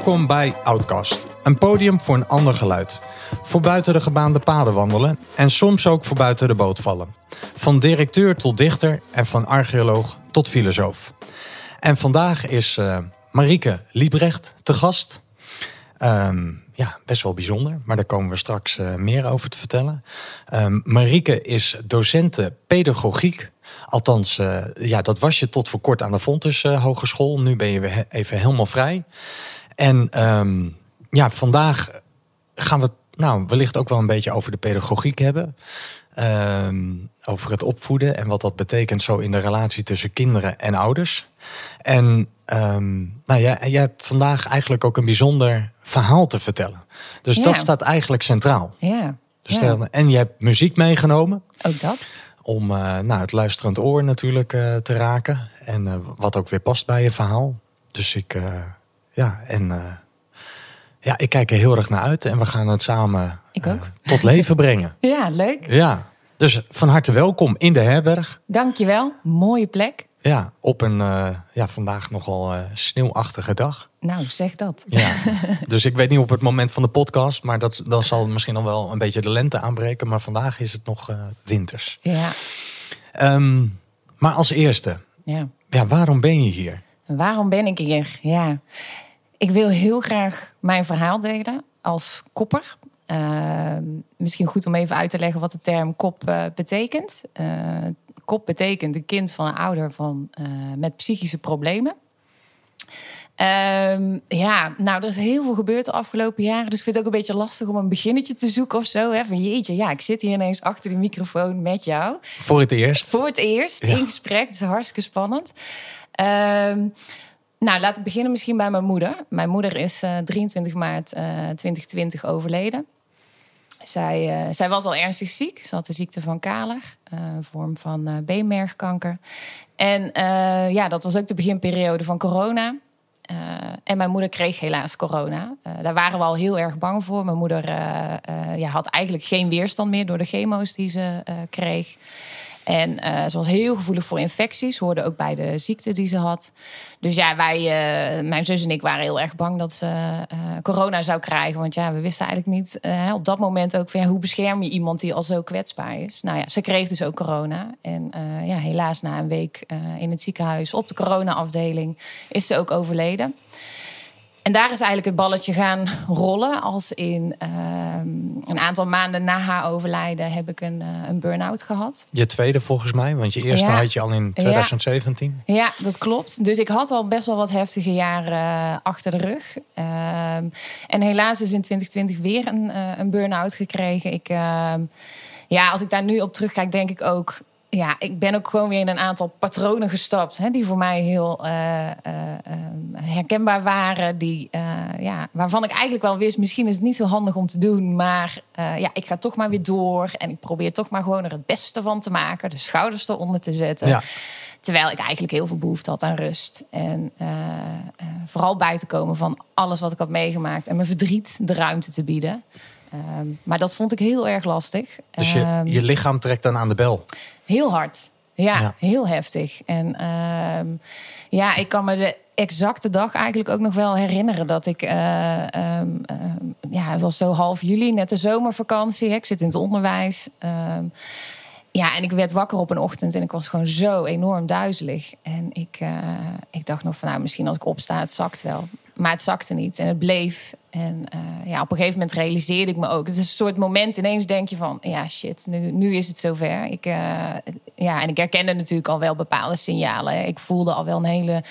Welkom bij Outcast, een podium voor een ander geluid. Voor buiten de gebaande paden wandelen en soms ook voor buiten de boot vallen. Van directeur tot dichter en van archeoloog tot filosoof. En vandaag is uh, Marieke Liebrecht te gast. Um, ja, best wel bijzonder, maar daar komen we straks uh, meer over te vertellen. Um, Marieke is docente pedagogiek. Althans, uh, ja, dat was je tot voor kort aan de Fontes Hogeschool. Nu ben je weer even helemaal vrij. En um, ja, vandaag gaan we het nou, wellicht ook wel een beetje over de pedagogiek hebben. Um, over het opvoeden en wat dat betekent zo in de relatie tussen kinderen en ouders. En um, nou, jij, jij hebt vandaag eigenlijk ook een bijzonder verhaal te vertellen. Dus Ja. dat staat eigenlijk centraal. Ja. Dus ja. En je hebt muziek meegenomen Ook dat. om eh, nou, het luisterend oor natuurlijk eh, te raken. En eh, wat ook weer past bij je verhaal. Dus ik, ja, en eh, ja, ik kijk er heel erg naar uit. En we gaan het samen Ik eh, tot leven brengen. Ja, leuk. Ja, dus van harte welkom in de herberg. Dankjewel. Mooie plek. Ja, op een eh, ja, vandaag nogal sneeuwachtige dag. Nou, zeg dat. Ja. dus ik weet niet op het moment van de podcast, maar dat, dat zal misschien al wel een beetje de lente aanbreken. Maar vandaag is het nog winters. Ja. Ehm, maar als eerste, ja. ja, waarom ben je hier? Waarom ben ik hier? Ja. Ik wil heel graag mijn verhaal delen als kopper. Uh, misschien goed om even uit te leggen wat de term kop uh, betekent. Uh, kop betekent een kind van een ouder van, uh, met psychische problemen. Um, ja, nou, er is heel veel gebeurd de afgelopen jaren. Dus ik vind het ook een beetje lastig om een beginnetje te zoeken of zo. Hè? Van jeetje, ja, ik zit hier ineens achter de microfoon met jou. Voor het eerst? Voor het eerst, ja. in gesprek. Dat is hartstikke spannend. Um, nou, laten we beginnen misschien bij mijn moeder. Mijn moeder is uh, 23 maart uh, 2020 overleden. Zij, uh, zij, was al ernstig ziek. Ze had de ziekte van Kaler, een vorm van beenmergkanker. En ja, dat was ook de beginperiode van corona. En mijn moeder kreeg helaas corona. Daar waren we al heel erg bang voor. Mijn moeder ja, had eigenlijk geen weerstand meer door de chemo's die ze kreeg. En ze was heel gevoelig voor infecties, hoorde ook bij de ziekte die ze had. Dus ja, wij, mijn zus en ik waren heel erg bang dat ze corona zou krijgen. Want ja, we wisten eigenlijk niet op dat moment ook van ja, hoe bescherm je iemand die al zo kwetsbaar is. Nou ja, ze kreeg dus ook corona. En ja, helaas na een week in het ziekenhuis op de corona-afdeling is ze ook overleden. En daar is eigenlijk het balletje gaan rollen. Als in uh, een aantal maanden na haar overlijden heb ik een, uh, een burn-out gehad. Je tweede volgens mij, want je eerste ja. had je al in 2017. Ja. ja. dat klopt. Dus ik had al best wel wat heftige jaren uh, achter de rug. en helaas is in 2020 weer een, eh, een burn-out gekregen. Ik, ehm, ja, als ik daar nu op terugkijk, denk ik ook ja, ik ben ook gewoon weer in een aantal patronen gestapt. Hè, die voor mij heel uh, uh, herkenbaar waren. Die, uh, ja, waarvan ik eigenlijk wel wist, misschien is het niet zo handig om te doen. Maar ja, ik ga toch maar weer door. En ik probeer toch maar gewoon er het beste van te maken. De schouders eronder te zetten. Ja. Terwijl ik eigenlijk heel veel behoefte had aan rust. En vooral bij te komen van alles wat ik had meegemaakt. En mijn verdriet de ruimte te bieden. Um, maar dat vond ik heel erg lastig. Dus je, um, je lichaam trekt dan aan de bel? Heel hard. Ja, ja. heel heftig. En um, ja, ik kan me de exacte dag eigenlijk ook nog wel herinneren dat ik, uh, ja, het was zo half juli, net de zomervakantie. Hè. Ik zit in het onderwijs. Ja, en ik werd wakker op een ochtend en ik was gewoon zo enorm duizelig. En ik, uh, ik dacht nog van, nou, misschien als ik opsta, het zakt wel. Maar het zakte niet en het bleef. En uh, ja, op een gegeven moment realiseerde ik me ook. Het is een soort moment, ineens denk je van... ja, shit, nu, nu is het zover. Ik, uh, ja, en ik herkende natuurlijk al wel bepaalde signalen. Ik voelde al wel een hele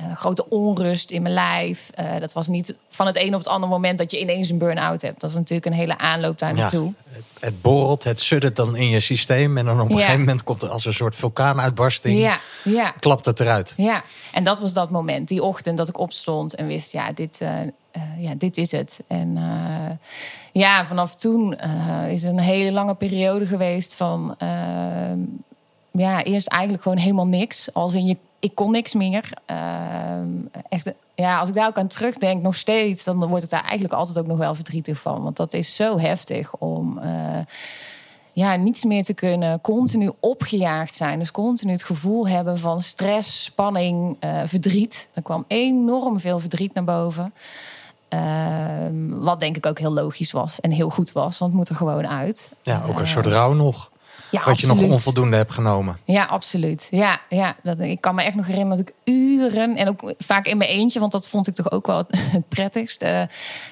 uh, grote onrust in mijn lijf. dat was niet van het een op het andere moment... dat je ineens een burn-out hebt. Dat is natuurlijk een hele aanloop daar naartoe. Ja, het, het borrelt, het suddert dan in je systeem... en dan op een ja. gegeven moment komt er als een soort vulkaanuitbarsting... Ja, ja. klapt het eruit. Ja, en dat was dat moment, die ochtend dat ik opstond... en wist, ja, dit... Uh, ja, dit is het. En ja, vanaf toen is er een hele lange periode geweest van... Ja, eerst eigenlijk gewoon helemaal niks. Als in je, ik kon niks meer. echt, ja, als ik daar ook aan terugdenk, nog steeds... dan wordt het daar eigenlijk altijd ook nog wel verdrietig van. Want dat is zo heftig om... ja, niets meer te kunnen, continu opgejaagd zijn. Dus continu het gevoel hebben van stress, spanning, eh, verdriet. Er kwam enorm veel verdriet naar boven. Ehm, wat denk ik ook heel logisch was en heel goed was, want het moet er gewoon uit. Ja, ook een Eh, soort rouw nog. Ja, wat je nog onvoldoende hebt genomen. Ja, absoluut. Ja, ja dat, ik kan me echt nog herinneren dat ik uren en ook vaak in mijn eentje, want dat vond ik toch ook wel het, het prettigst, eh,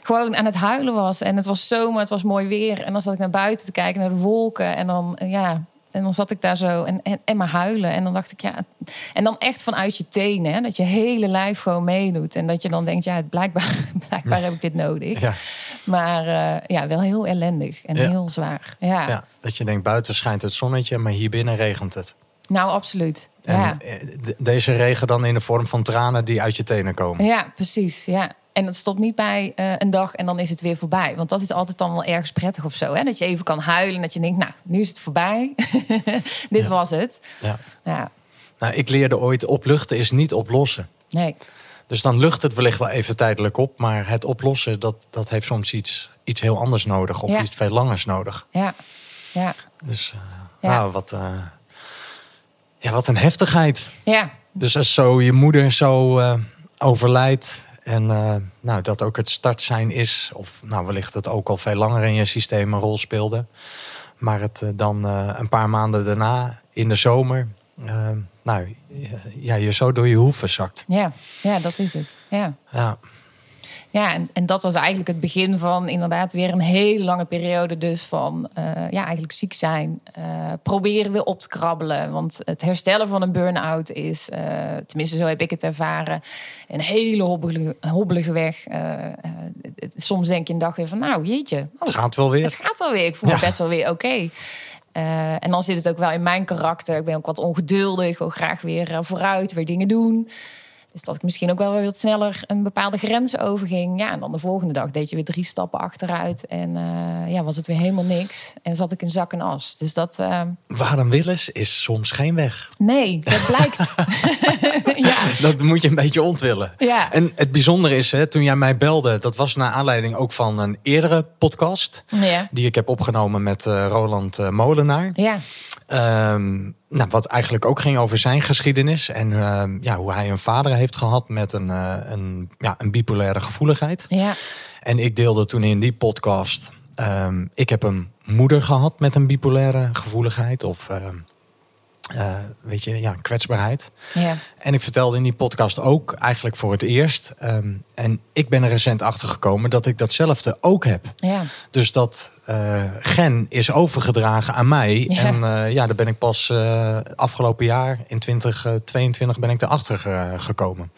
gewoon aan het huilen was. En het was zomer, het was mooi weer. En dan zat ik naar buiten te kijken naar de wolken en dan, ja. En dan zat ik daar zo en, en, en maar huilen. En dan dacht ik, ja. En dan echt vanuit je tenen. Hè, dat je hele lijf gewoon meedoet. En dat je dan denkt, ja, blijkbaar, blijkbaar heb ik dit nodig. Ja, Maar eh, ja, wel heel ellendig en Ja. heel zwaar. Ja. ja, dat je denkt, buiten schijnt het zonnetje, maar hier binnen regent het. nou absoluut. En ja. eh, de- deze regen dan in de vorm van tranen die uit je tenen komen. Ja, precies. Ja. En dat stopt niet bij eh, een dag en dan is het weer voorbij. Want dat is altijd dan wel ergens prettig of zo. Hè? Dat je even kan huilen. Dat je denkt, nou, nu is het voorbij. Dit Ja. was het. Ja. Ja, Nou, ik leerde ooit, opluchten is niet oplossen. nee. Dus dan lucht het wellicht wel even tijdelijk op. Maar het oplossen, dat, dat heeft soms iets, iets heel anders nodig. Of Ja. iets veel langers nodig. Ja, ja, Dus eh, Ja. nou, wat, eh, ja, wat een heftigheid. ja. Dus als zo je moeder zo eh, overlijdt... en nou, dat ook het startsein is... of nou, wellicht het ook al veel langer in je systeem een rol speelde... maar het dan een paar maanden daarna, in de zomer... nou, ja, je zo door je hoeven zakt. ja. ja dat is het. Ja. Ja, Ja, en, en dat was eigenlijk het begin van inderdaad weer een hele lange periode dus van eh, ja, eigenlijk ziek zijn. eh, proberen weer op te krabbelen. Want het herstellen van een burn-out is, eh, tenminste zo heb ik het ervaren, een hele hobbelige, hobbelige weg. Het- soms denk je een dag weer van nou jeetje, oh, gaat wel weer. het gaat wel weer. Ik voel Ja. me best wel weer oké. Eh, en dan zit het ook wel in mijn karakter. Ik ben ook wat ongeduldig. Wil graag weer eh, vooruit, weer dingen doen. Dus dat ik misschien ook wel weer wat sneller een bepaalde grens overging. Ja, en dan de volgende dag deed je weer drie stappen achteruit. En eh, ja, was het weer helemaal niks. En zat ik in zak en as. Dus dat, eh, Waar een wil is, soms geen weg. nee, dat blijkt. ja, Dat moet je een beetje ontwillen. ja, En het bijzondere is, hè, toen jij mij belde, dat was naar aanleiding ook van een eerdere podcast. ja, Die ik heb opgenomen met eh, Roland Molenaar. ja, Ehm, nou, wat eigenlijk ook ging over zijn geschiedenis. En ehm, ja, hoe hij een vader heeft gehad met een, eh, een, ja, een bipolaire gevoeligheid. ja, En ik deelde toen in die podcast. ehm, ik heb een moeder gehad met een bipolaire gevoeligheid. Of ehm, eh, weet je, ja, kwetsbaarheid. ja, En ik vertelde in die podcast ook eigenlijk voor het eerst. ehm, en ik ben er recent achter gekomen dat ik datzelfde ook heb. ja, Dus dat eh, gen is overgedragen aan mij. Ja. En eh, ja, daar ben ik pas afgelopen jaar, in 2022, ben ik erachter ge- gekomen.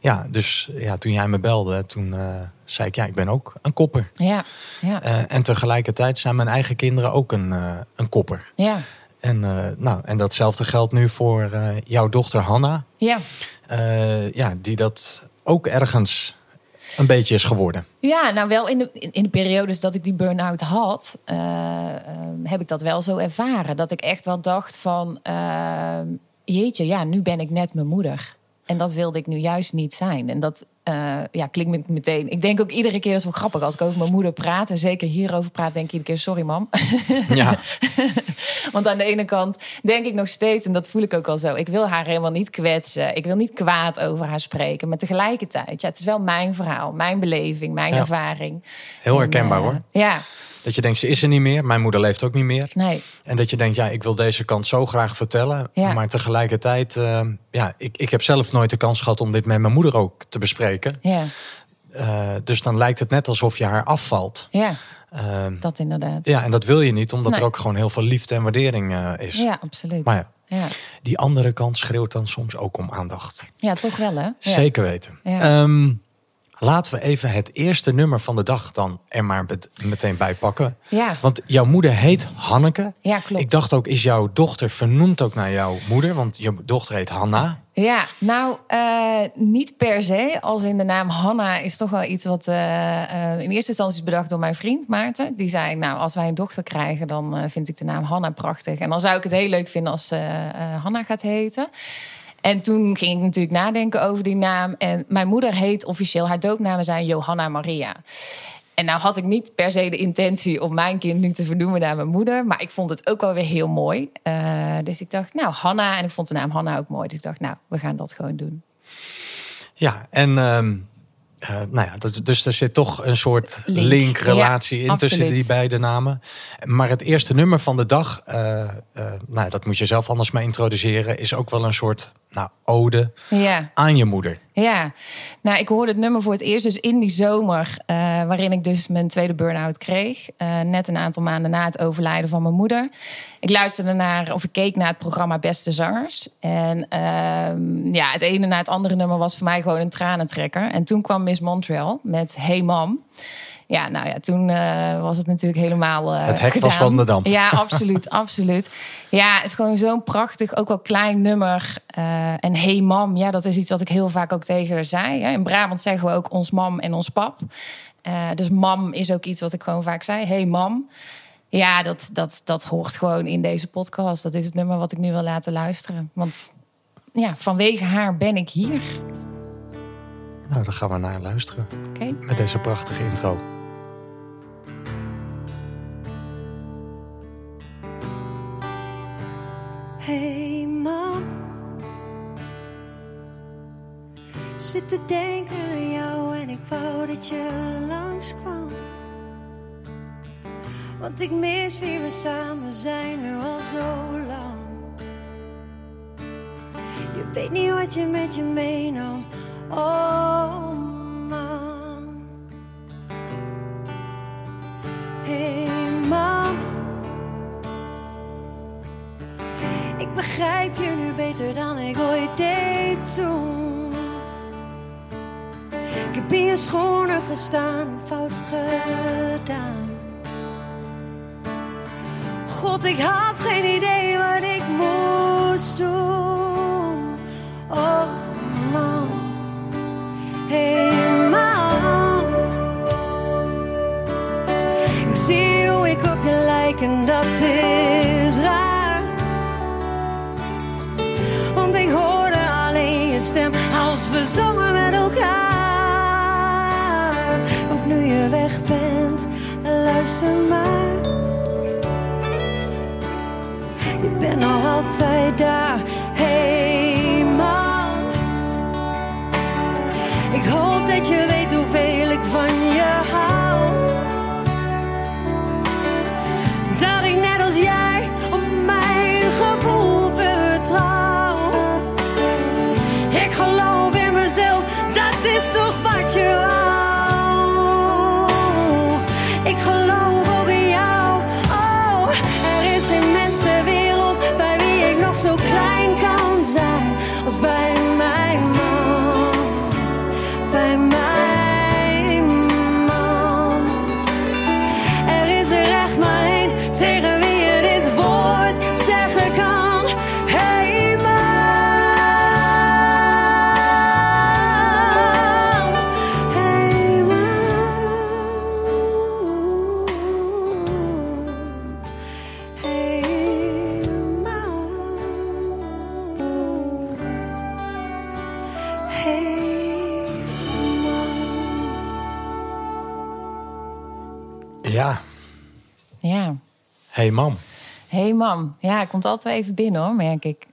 Ja, dus ja, toen jij me belde, toen zei ik, ja, ik ben ook een kopper. ja, ja, en tegelijkertijd zijn mijn eigen kinderen ook een, een kopper. ja, En, eh, nou, en datzelfde geldt nu voor eh, jouw dochter Hanna. ja. Eh, ja, die dat ook ergens een beetje is geworden. Ja, nou wel in de, in de periodes dat ik die burn-out had, heb ik dat wel zo ervaren. Dat ik echt wel dacht van, jeetje, ja, nu ben ik net mijn moeder. En dat wilde ik nu juist niet zijn. En dat eh, ja, klinkt me meteen. Ik denk ook iedere keer, dat is wel grappig, als ik over mijn moeder praat, en zeker hierover praat, denk ik iedere keer, sorry mam. Ja, Want aan de ene kant denk ik nog steeds, en dat voel ik ook al zo, ik wil haar helemaal niet kwetsen. Ik wil niet kwaad over haar spreken. Maar tegelijkertijd, ja, het is wel mijn verhaal, mijn beleving, mijn Ja. ervaring. heel En, herkenbaar eh, hoor. Ja, Dat je denkt, ze is er niet meer. Mijn moeder leeft ook niet meer. nee. En dat je denkt, ja, ik wil deze kant zo graag vertellen. Ja. Maar tegelijkertijd, eh, ja, ik, ik heb zelf nooit de kans gehad om dit met mijn moeder ook te bespreken. Ja, Eh, dus dan lijkt het net alsof je haar afvalt. ja, Eh, dat inderdaad. ja, en dat wil je niet, omdat Nee. er ook gewoon heel veel liefde en waardering eh, is. Ja, absoluut. Maar ja, Ja. die andere kant schreeuwt dan soms ook om aandacht. ja, toch wel hè? Ja. Zeker weten. Ja. Ehm, laten we even het eerste nummer van de dag dan er maar meteen bij pakken. Ja, Want jouw moeder heet Hanneke. ja, klopt. Ik dacht ook, is jouw dochter vernoemd ook naar jouw moeder? Want je dochter heet Hanna. Ja, nou, eh, niet per se. Als in de naam Hanna is toch wel iets wat eh, eh, in eerste instantie is bedacht door mijn vriend Maarten. Die zei, nou, als wij een dochter krijgen, dan vind ik de naam Hanna prachtig. En dan zou ik het heel leuk vinden als ze Hanna gaat heten. En toen ging ik natuurlijk nadenken over die naam. En mijn moeder heet officieel, haar doopnamen zijn Johanna Maria. En nou had ik niet per se de intentie om mijn kind nu te vernoemen naar mijn moeder. Maar ik vond het ook wel weer heel mooi. Uh, dus ik dacht, nou, Hanna. En ik vond de naam Hanna ook mooi. Dus ik dacht, nou, we gaan dat gewoon doen. Ja, en um, uh, nou ja, dus er zit toch een soort link-relatie in tussen die beide namen. Maar het eerste nummer van de dag, uh, nou, dat moet je zelf anders maar introduceren, is ook wel een soort nou, ode ja. aan je moeder. Ja, nou, ik hoorde het nummer voor het eerst dus in die zomer, uh, waarin ik dus mijn tweede burn-out kreeg. Uh, net een aantal maanden na het overlijden van mijn moeder. Ik luisterde naar, of ik keek naar het programma Beste Zangers. En uh, ja, het ene na het andere nummer was voor mij gewoon een tranentrekker. En toen kwam Miss Montreal met Hey Mam. Ja, nou ja, toen uh, was het natuurlijk helemaal. Uh, het hek gedaan. was van de dam. Ja, absoluut, absoluut. Ja, het is gewoon zo'n prachtig, ook wel klein nummer. Uh, en hey mam, ja, dat is iets wat ik heel vaak ook tegen haar zei. Hè. In Brabant zeggen we ook ons mam en ons pap. dus mam is ook iets wat ik gewoon vaak zei. Hey mam. Ja, dat, dat, dat hoort gewoon in deze podcast. Dat is het nummer wat ik nu wil laten luisteren. Want ja, vanwege haar ben ik hier. Nou, daar gaan we naar luisteren. Okay. Met deze prachtige intro. Te denken aan jou en ik wou dat je langskwam. Want ik mis wie we samen zijn nu al zo lang. Je weet niet wat je met je meenam, oh gestaan, fout gedaan. God, ik had geen idee nog altijd daar, hey mam. Hey mam. Ja, ik komt altijd wel even binnen hoor, merk ik.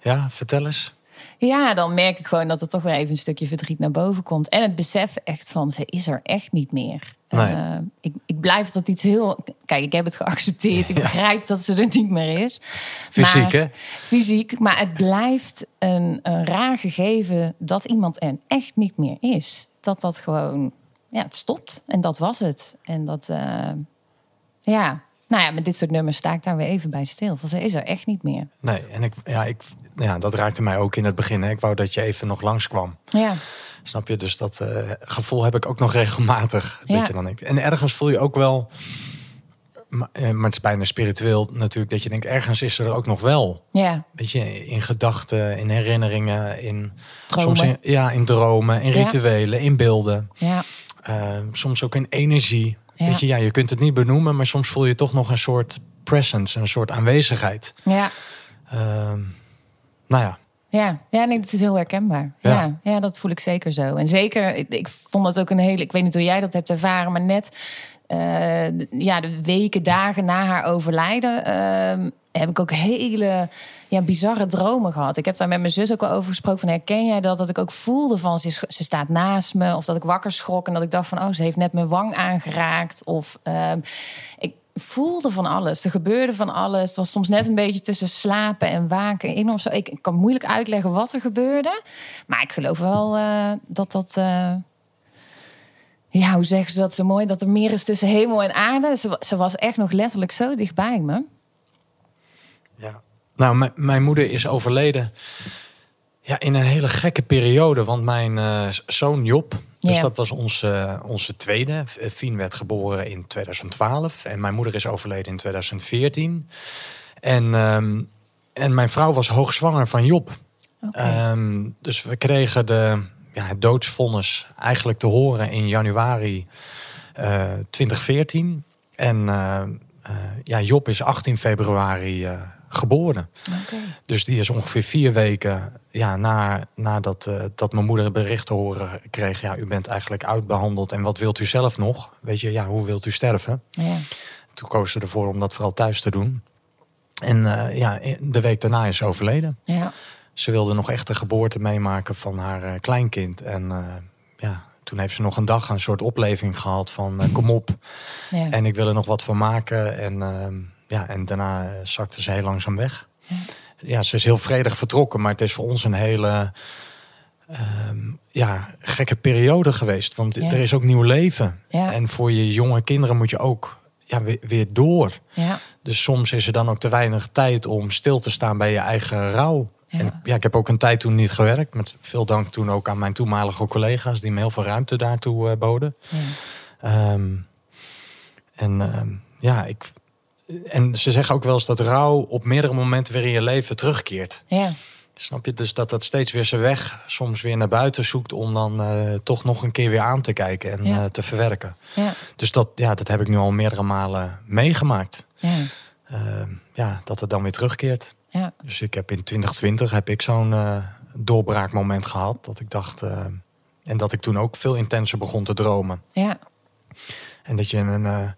Ja, vertel eens. Ja, dan merk ik gewoon dat er toch weer even een stukje verdriet naar boven komt. En het besef echt van, ze is er echt niet meer. Nee. Eh, ik, ik blijf dat iets heel... Kijk, ik heb het geaccepteerd. Ik Ja. begrijp dat ze er niet meer is. Fysiek, Maar- hè? Fysiek. Maar het blijft een, een raar gegeven dat iemand er echt niet meer is. Dat dat gewoon... Ja, het stopt. En dat was het. En dat... eh, ja... Nou ja, met dit soort nummers sta ik daar weer even bij stil. Want ze is er echt niet meer. Nee, en ik, ja, ik, ja, dat raakte mij ook in het begin. Hè. Ik wou dat je even nog langskwam. Ja, Snap je? Dus dat eh, gevoel heb ik ook nog regelmatig. Ja. Dat je dan denkt. En ergens voel je ook wel. Maar, eh, maar het is bijna spiritueel natuurlijk. Dat je denkt, ergens is er ook nog wel. ja, Weet je, in gedachten, in herinneringen, in Dromen. soms in, ja, in dromen, in Ja. rituelen, in beelden. ja. Eh, soms ook in energie. Ja. Weet je, ja, je kunt het niet benoemen, maar soms voel je toch nog een soort presence, een soort aanwezigheid. Ja, Ehm, nou ja, Ja, ja nee, dat is heel herkenbaar. Ja. Ja. Ja, dat voel ik zeker zo. En zeker, ik, ik vond dat ook een hele... Ik weet niet hoe jij dat hebt ervaren, maar net... eh, ja, de weken, dagen na haar overlijden... ehm, heb ik ook hele ja, bizarre dromen gehad. Ik heb daar met mijn zus ook al over gesproken. Van, herken jij dat? Dat ik ook voelde van, ze, ze staat naast me. Of dat ik wakker schrok en dat ik dacht van... oh, ze heeft net mijn wang aangeraakt. Of ehm, ik voelde van alles. Er gebeurde van alles. Het was soms net een beetje tussen slapen en waken in of zo. Ik, kan moeilijk uitleggen wat er gebeurde. Maar ik geloof wel eh, dat dat... eh, ja, hoe zeggen ze dat zo mooi? Dat er meer is tussen hemel en aarde. Ze, ze was echt nog letterlijk zo dichtbij me. Ja. Nou, mijn- moeder is overleden ja, in een hele gekke periode. Want mijn eh, zoon Job, dus Ja. dat was onze, onze tweede. Eh, Fien werd geboren in 2012 en mijn moeder is overleden in 2014. En, ehm, en mijn vrouw was hoogzwanger van Job. Ehm, dus we kregen de, ja, het doodsvonnis eigenlijk te horen in januari eh, 2014. En eh, eh, ja, Job is 18 februari geboren. Dus die is ongeveer vier weken ja, na, nadat eh, dat mijn moeder het bericht te horen kreeg. Ja, u bent eigenlijk uitbehandeld en wat wilt u zelf nog? Weet je, ja, hoe wilt u sterven? Ja. Toen koos ze ervoor om dat vooral thuis te doen. En eh, ja, de week daarna is ze overleden. Ja. Ze wilde nog echt de geboorte meemaken van haar eh, kleinkind. En eh, ja, toen heeft ze nog een dag een soort opleving gehad van eh, kom op. Ja. En ik wil er nog wat van maken. En, ehm, ja, en daarna eh, zakte ze heel langzaam weg. Ja. Ja, ze is heel vredig vertrokken. Maar het is voor ons een hele ehm, ja, gekke periode geweest. Want Ja. er is ook nieuw leven. Ja. En voor je jonge kinderen moet je ook ja, weer, weer door. Ja. Dus soms is er dan ook te weinig tijd om stil te staan bij je eigen rouw. Ja. En ja, ik heb ook een tijd toen niet gewerkt. Met veel dank toen ook aan mijn toenmalige collega's die me heel veel ruimte daartoe eh, boden. Ja. Ehm, en ehm, ja, ik. En ze zeggen ook wel eens dat rouw op meerdere momenten weer in je leven terugkeert. Ja. Snap je? Dus dat dat steeds weer zijn weg soms weer naar buiten zoekt om dan eh, toch nog een keer weer aan te kijken en Ja. eh, te verwerken. Ja. Dus dat, ja, dat heb ik nu al meerdere malen meegemaakt. Ja. Ehm, ja, dat het dan weer terugkeert. Ja. Dus ik heb in 2020 heb ik zo'n eh, doorbraakmoment gehad. Dat ik dacht. en dat ik toen ook veel intenser begon te dromen. Ja. En dat je een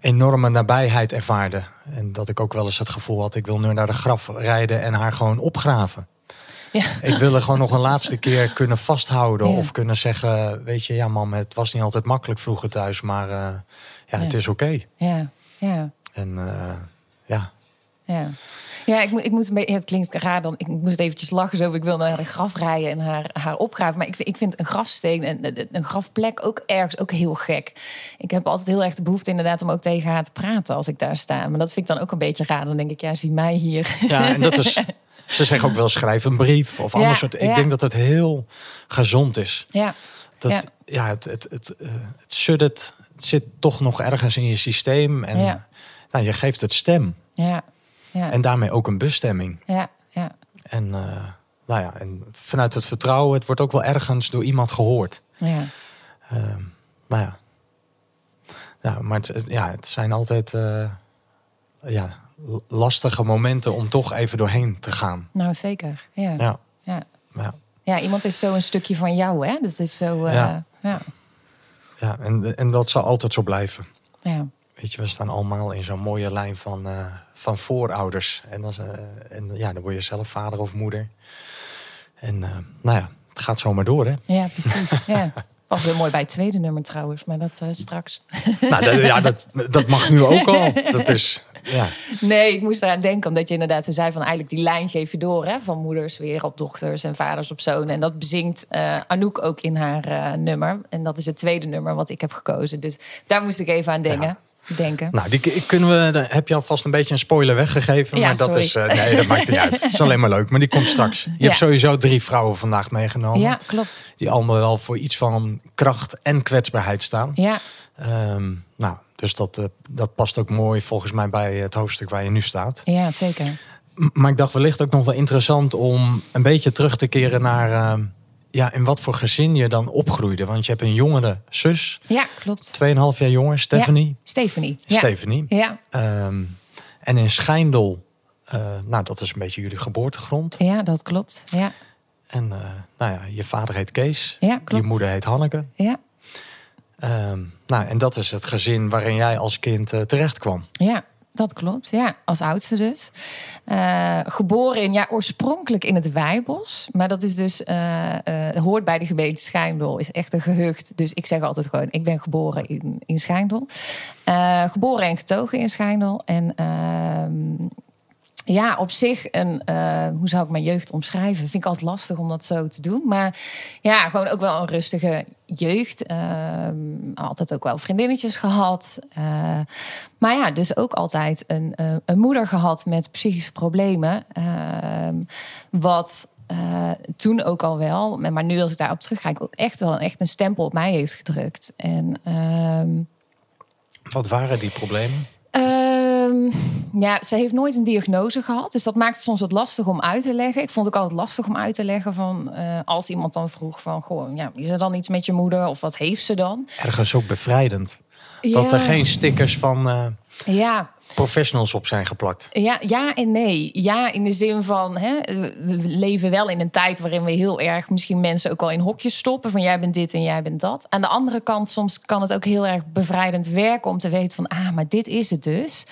enorme nabijheid ervaarde. En dat ik ook wel eens het gevoel had, ik wil nu naar de graf rijden en haar gewoon opgraven. Ja. Ik wil er gewoon nog een laatste keer kunnen vasthouden. Ja. Of kunnen zeggen, weet je, ja mam, het was niet altijd makkelijk vroeger thuis. Maar eh, ja, het is oké. Ja. Ja. En eh, ja, Ja, ja ik, moet, ik moest een beetje, het klinkt raar dan, ik moest eventjes lachen zo, ik wil naar de graf rijden en haar, haar opgraven. Maar ik vind, ik vind een grafsteen en een- grafplek ook ergens ook heel gek. Ik heb altijd heel erg de behoefte inderdaad om ook tegen haar te praten als ik daar sta. Maar dat vind ik dan ook een beetje raar. Dan denk ik, ja, zie mij hier. ja en dat is... Ze zeggen ook wel, schrijf een brief of Ja, anders. soort. Ik ja. denk dat het heel gezond is. Ja, Dat, Ja. ja. het, het, het, eh, het suddert, het zit toch nog ergens in je systeem. En nou, je geeft het stem. ja, ja, En daarmee ook een bestemming. ja, ja, En, eh, nou ja, en vanuit het vertrouwen, het wordt ook wel ergens door iemand gehoord. ja, Ehm, nou ja. ja, maar het, ja, het zijn altijd eh, ja, lastige momenten om toch even doorheen te gaan. nou zeker. Ja, ja. Ja, ja. ja, iemand is zo een stukje van jou, hè? Dus het is zo, eh, Ja. ja, ja en, en dat zal altijd zo blijven. ja, Weet je, we staan allemaal in zo'n mooie lijn van, eh, van voorouders. En, dan, eh, en ja, dan word je zelf vader of moeder. En eh, nou ja, het gaat zomaar door, hè? ja, precies. Ja. Was weer mooi bij het tweede nummer trouwens, maar dat straks. nou, dat, ja, dat, dat mag nu ook al. Dat is, ja. Nee, ik moest eraan denken, omdat je inderdaad zo zei van eigenlijk die lijn geef je door, hè, van moeders weer op dochters en vaders op zonen. En dat bezingt Anouk ook in haar nummer. En dat is het tweede nummer wat ik heb gekozen. Dus daar moest ik even aan denken. Denken. Nou, die kunnen we, heb je alvast een beetje een spoiler weggegeven. Ja, maar dat sorry. is. eh, nee, dat maakt niet uit. Het is alleen maar leuk. Maar die komt straks. Je Ja. hebt sowieso drie vrouwen vandaag meegenomen. ja, klopt. Die allemaal wel voor iets van kracht en kwetsbaarheid staan. Ja, Ehm, nou, dus dat, eh, dat past ook mooi volgens mij bij het hoofdstuk waar je nu staat. ja zeker. M- Maar ik dacht wellicht ook nog wel interessant om een beetje terug te keren naar ehm, ja, in wat voor gezin je dan opgroeide. Want je hebt een jongere zus, Ja, klopt. 2,5 jaar jonger, Stephanie. Ja, Stephanie. Stephanie. Ja, Ehm, en in Schijndel Eh, nou, dat is een beetje jullie geboortegrond. Ja, dat klopt. Ja, En eh, nou ja, je vader heet Kees. ja Je klopt. moeder heet Hanneke. Ja, Ehm, nou, en dat is het gezin waarin jij als kind eh, terecht kwam. ja, dat klopt. Ja, als oudste dus. Eh, geboren in, ja, oorspronkelijk in het Weibos. Maar dat is dus, eh, eh, hoort bij de gemeente Schijndel. Is echt een gehucht. Dus ik zeg altijd gewoon, ik ben geboren in, in Schijndel. Geboren en getogen in Schijndel. En ehm, ja, op zich een, eh, hoe zou ik mijn jeugd omschrijven? Vind ik altijd lastig om dat zo te doen. Maar ja, gewoon ook wel een rustige jeugd. Ehm, altijd ook wel vriendinnetjes gehad. Eh, maar ja, dus ook altijd een, eh, een moeder gehad met psychische problemen. Ehm, wat eh, toen ook al wel, maar nu als ik daarop terugkijk, ook echt wel echt een stempel op mij heeft gedrukt. En ehm, Wat waren die problemen? Ehm, ja, ze heeft nooit een diagnose gehad. Dus dat maakt het soms wat lastig om uit te leggen. Ik vond het ook altijd lastig om uit te leggen van... eh, als iemand dan vroeg van... Goh, ja, is er dan iets met je moeder? Of wat heeft ze dan? Ergens ook bevrijdend. Dat er geen stickers van eh, Ja, professionals op zijn geplakt. ja, ja en nee. Ja, in de zin van... Hè, we leven wel in een tijd waarin we heel erg... misschien mensen ook al in hokjes stoppen... van jij bent dit en jij bent dat. Aan de andere kant, soms kan het ook heel erg bevrijdend werken... om te weten van, ah, maar dit is het dus.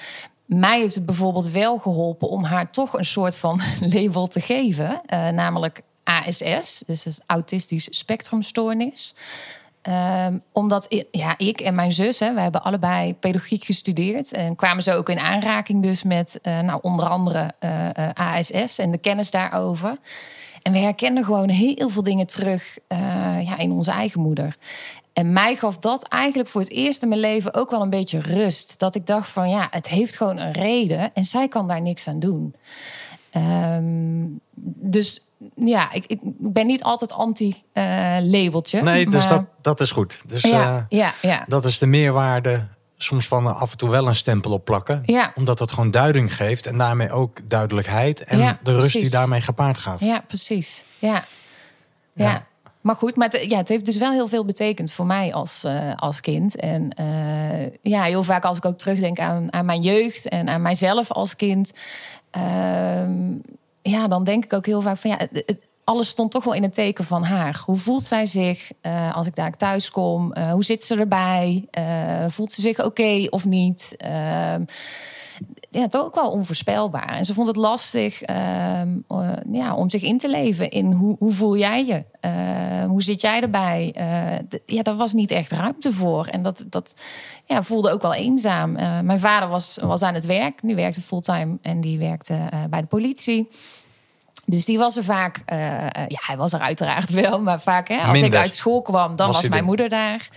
Mij heeft het bijvoorbeeld wel geholpen... om haar toch een soort van label te geven. eh, namelijk ASS, dus dat is autistisch spectrumstoornis. Ehm, omdat ja, ik en mijn zus, wij hebben allebei pedagogiek gestudeerd. En kwamen zo ook in aanraking dus met eh, nou, onder andere eh, eh, ASS en de kennis daarover. En we herkenden gewoon heel veel dingen terug ja, in onze eigen moeder. En mij gaf dat eigenlijk voor het eerst in mijn leven ook wel een beetje rust. Dat ik dacht van ja, het heeft gewoon een reden en zij kan daar niks aan doen. Ehm, dus ja, ik, ik ben niet altijd anti-labeltje. Nee, dus dat, dat is goed. Dus ja, eh, ja, ja. dat is de meerwaarde soms van af en toe wel een stempel op plakken. Ja. Omdat het gewoon duiding geeft en daarmee ook duidelijkheid. En Ja, de rust die daarmee gepaard gaat. Ja, precies. Ja. ja. Maar goed, maar het, ja, het heeft dus wel heel veel betekend voor mij als, eh, als kind. En eh, ja, heel vaak als ik ook terugdenk aan, aan mijn jeugd en aan mijzelf als kind. ehm, ja, dan denk ik ook heel vaak van ja, alles stond toch wel in het teken van haar. Hoe voelt zij zich eh, als ik daar thuis kom? Hoe zit ze erbij? Voelt ze zich oké of niet? Ja, toch ook wel onvoorspelbaar. En ze vond het lastig ehm, eh, ja, om zich in te leven in hoe, hoe voel jij je? Eh, hoe zit jij erbij? Eh, ja, daar was niet echt ruimte voor. En dat, dat ja, voelde ook wel eenzaam. Mijn vader was, was aan het werk. Die werkte fulltime en die werkte bij de politie. Dus die was er vaak, ja, hij was er uiteraard wel, maar vaak hè, als ik uit school kwam, dan Was mijn er? moeder daar.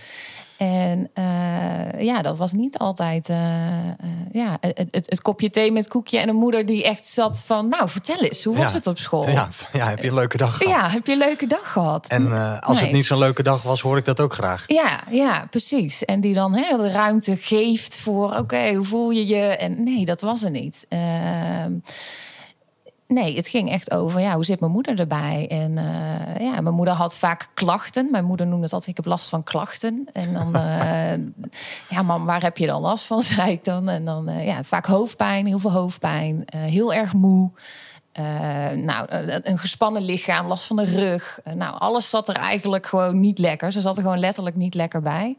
En eh, ja, dat was niet altijd eh, eh, ja, het, het, kopje thee met koekje en een moeder die echt zat van, nou vertel eens, hoe was Ja. het op school? Ja, ja, heb je een leuke dag gehad. Ja, heb je een leuke dag gehad? En als Nee. het niet zo'n leuke dag was, hoor ik dat ook graag. Ja, ja, precies. En die dan hè, de ruimte geeft voor, oké, hoe voel je je? En nee, dat was er niet. Nee, het ging echt over, ja, hoe zit mijn moeder erbij? En eh, ja, mijn moeder had vaak klachten. Mijn moeder noemde het altijd, ik heb last van klachten. En dan, eh, ja, mam, waar heb je dan last van, zei ik dan. En dan, eh, ja, vaak hoofdpijn, heel veel hoofdpijn, heel erg moe. Nou, een gespannen lichaam, last van de rug. Nou, alles zat er eigenlijk gewoon niet lekker. Ze zat er gewoon letterlijk niet lekker bij.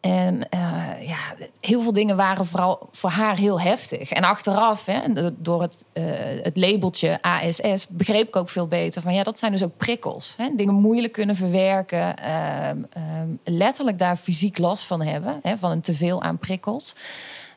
En eh, ja, heel veel dingen waren vooral voor haar heel heftig. En achteraf, hè, do- door het, eh, het labeltje ASS, begreep ik ook veel beter van ja, dat zijn dus ook prikkels. Hè? Dingen moeilijk kunnen verwerken, ehm, ehm, letterlijk daar fysiek last van hebben, hè, van een teveel aan prikkels.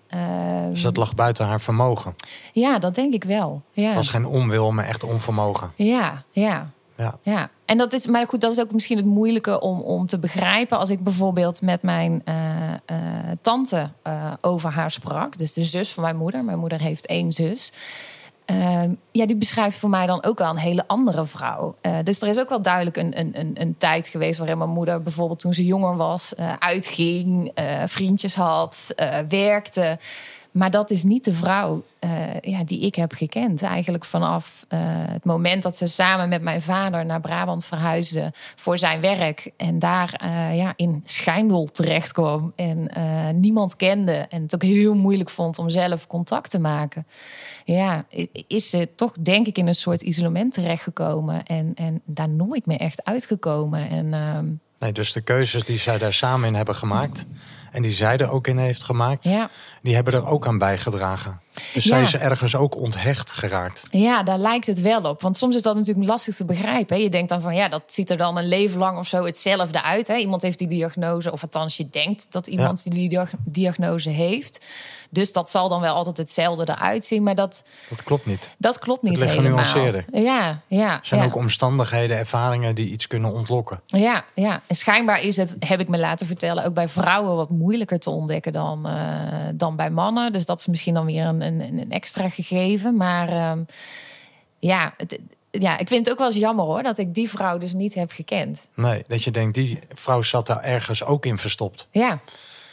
Ehm, Dus dat lag buiten haar vermogen. ja, dat denk ik wel. Ja. Het was geen onwil, maar echt onvermogen. Ja, ja, Ja. ja. En dat is, maar goed, dat is ook misschien het moeilijke om, om te begrijpen. Als ik bijvoorbeeld met mijn eh, tante eh, over haar sprak, dus de zus van mijn moeder. Mijn moeder heeft één zus. Ehm, ja, die beschrijft voor mij dan ook wel een hele andere vrouw. Dus er is ook wel duidelijk een, een, een, een tijd geweest waarin mijn moeder bijvoorbeeld toen ze jonger was, uitging, vriendjes had, werkte. Maar dat is niet de vrouw eh, ja, die ik heb gekend. Eigenlijk vanaf eh, het moment dat ze samen met mijn vader naar Brabant verhuisde voor zijn werk. En daar eh, ja, in Schijndel terecht kwam. En niemand kende. En het ook heel moeilijk vond om zelf contact te maken. Ja, is ze toch denk ik in een soort isolement terechtgekomen. En, en daar nooit meer echt uitgekomen. En, ehm, nee, dus de keuzes die zij daar samen in hebben gemaakt en die zij er ook in heeft gemaakt, ja. Die hebben er ook aan bijgedragen. Dus zij is ergens ook onthecht geraakt. Ja, daar lijkt het wel op. Want soms is dat natuurlijk lastig te begrijpen. Hè? Je denkt dan van ja, dat ziet er dan een leven lang of zo hetzelfde uit. Hè? Iemand heeft die diagnose, of althans je denkt dat iemand die diagnose heeft. Dus dat zal dan wel altijd hetzelfde eruit zien. Maar dat, dat klopt niet. Dat klopt niet het helemaal. Ja, ja. Er zijn ja. ook omstandigheden, ervaringen die iets kunnen ontlokken. Ja, ja, en schijnbaar is het, heb ik me laten vertellen, ook bij vrouwen wat moeilijker te ontdekken dan, uh, dan bij mannen. Dus dat is misschien dan weer een, een, een extra gegeven. Maar um, ja, het, ja, ik vind het ook wel eens jammer hoor dat ik die vrouw dus niet heb gekend. Nee, dat je denkt, die vrouw zat daar ergens ook in verstopt. Ja,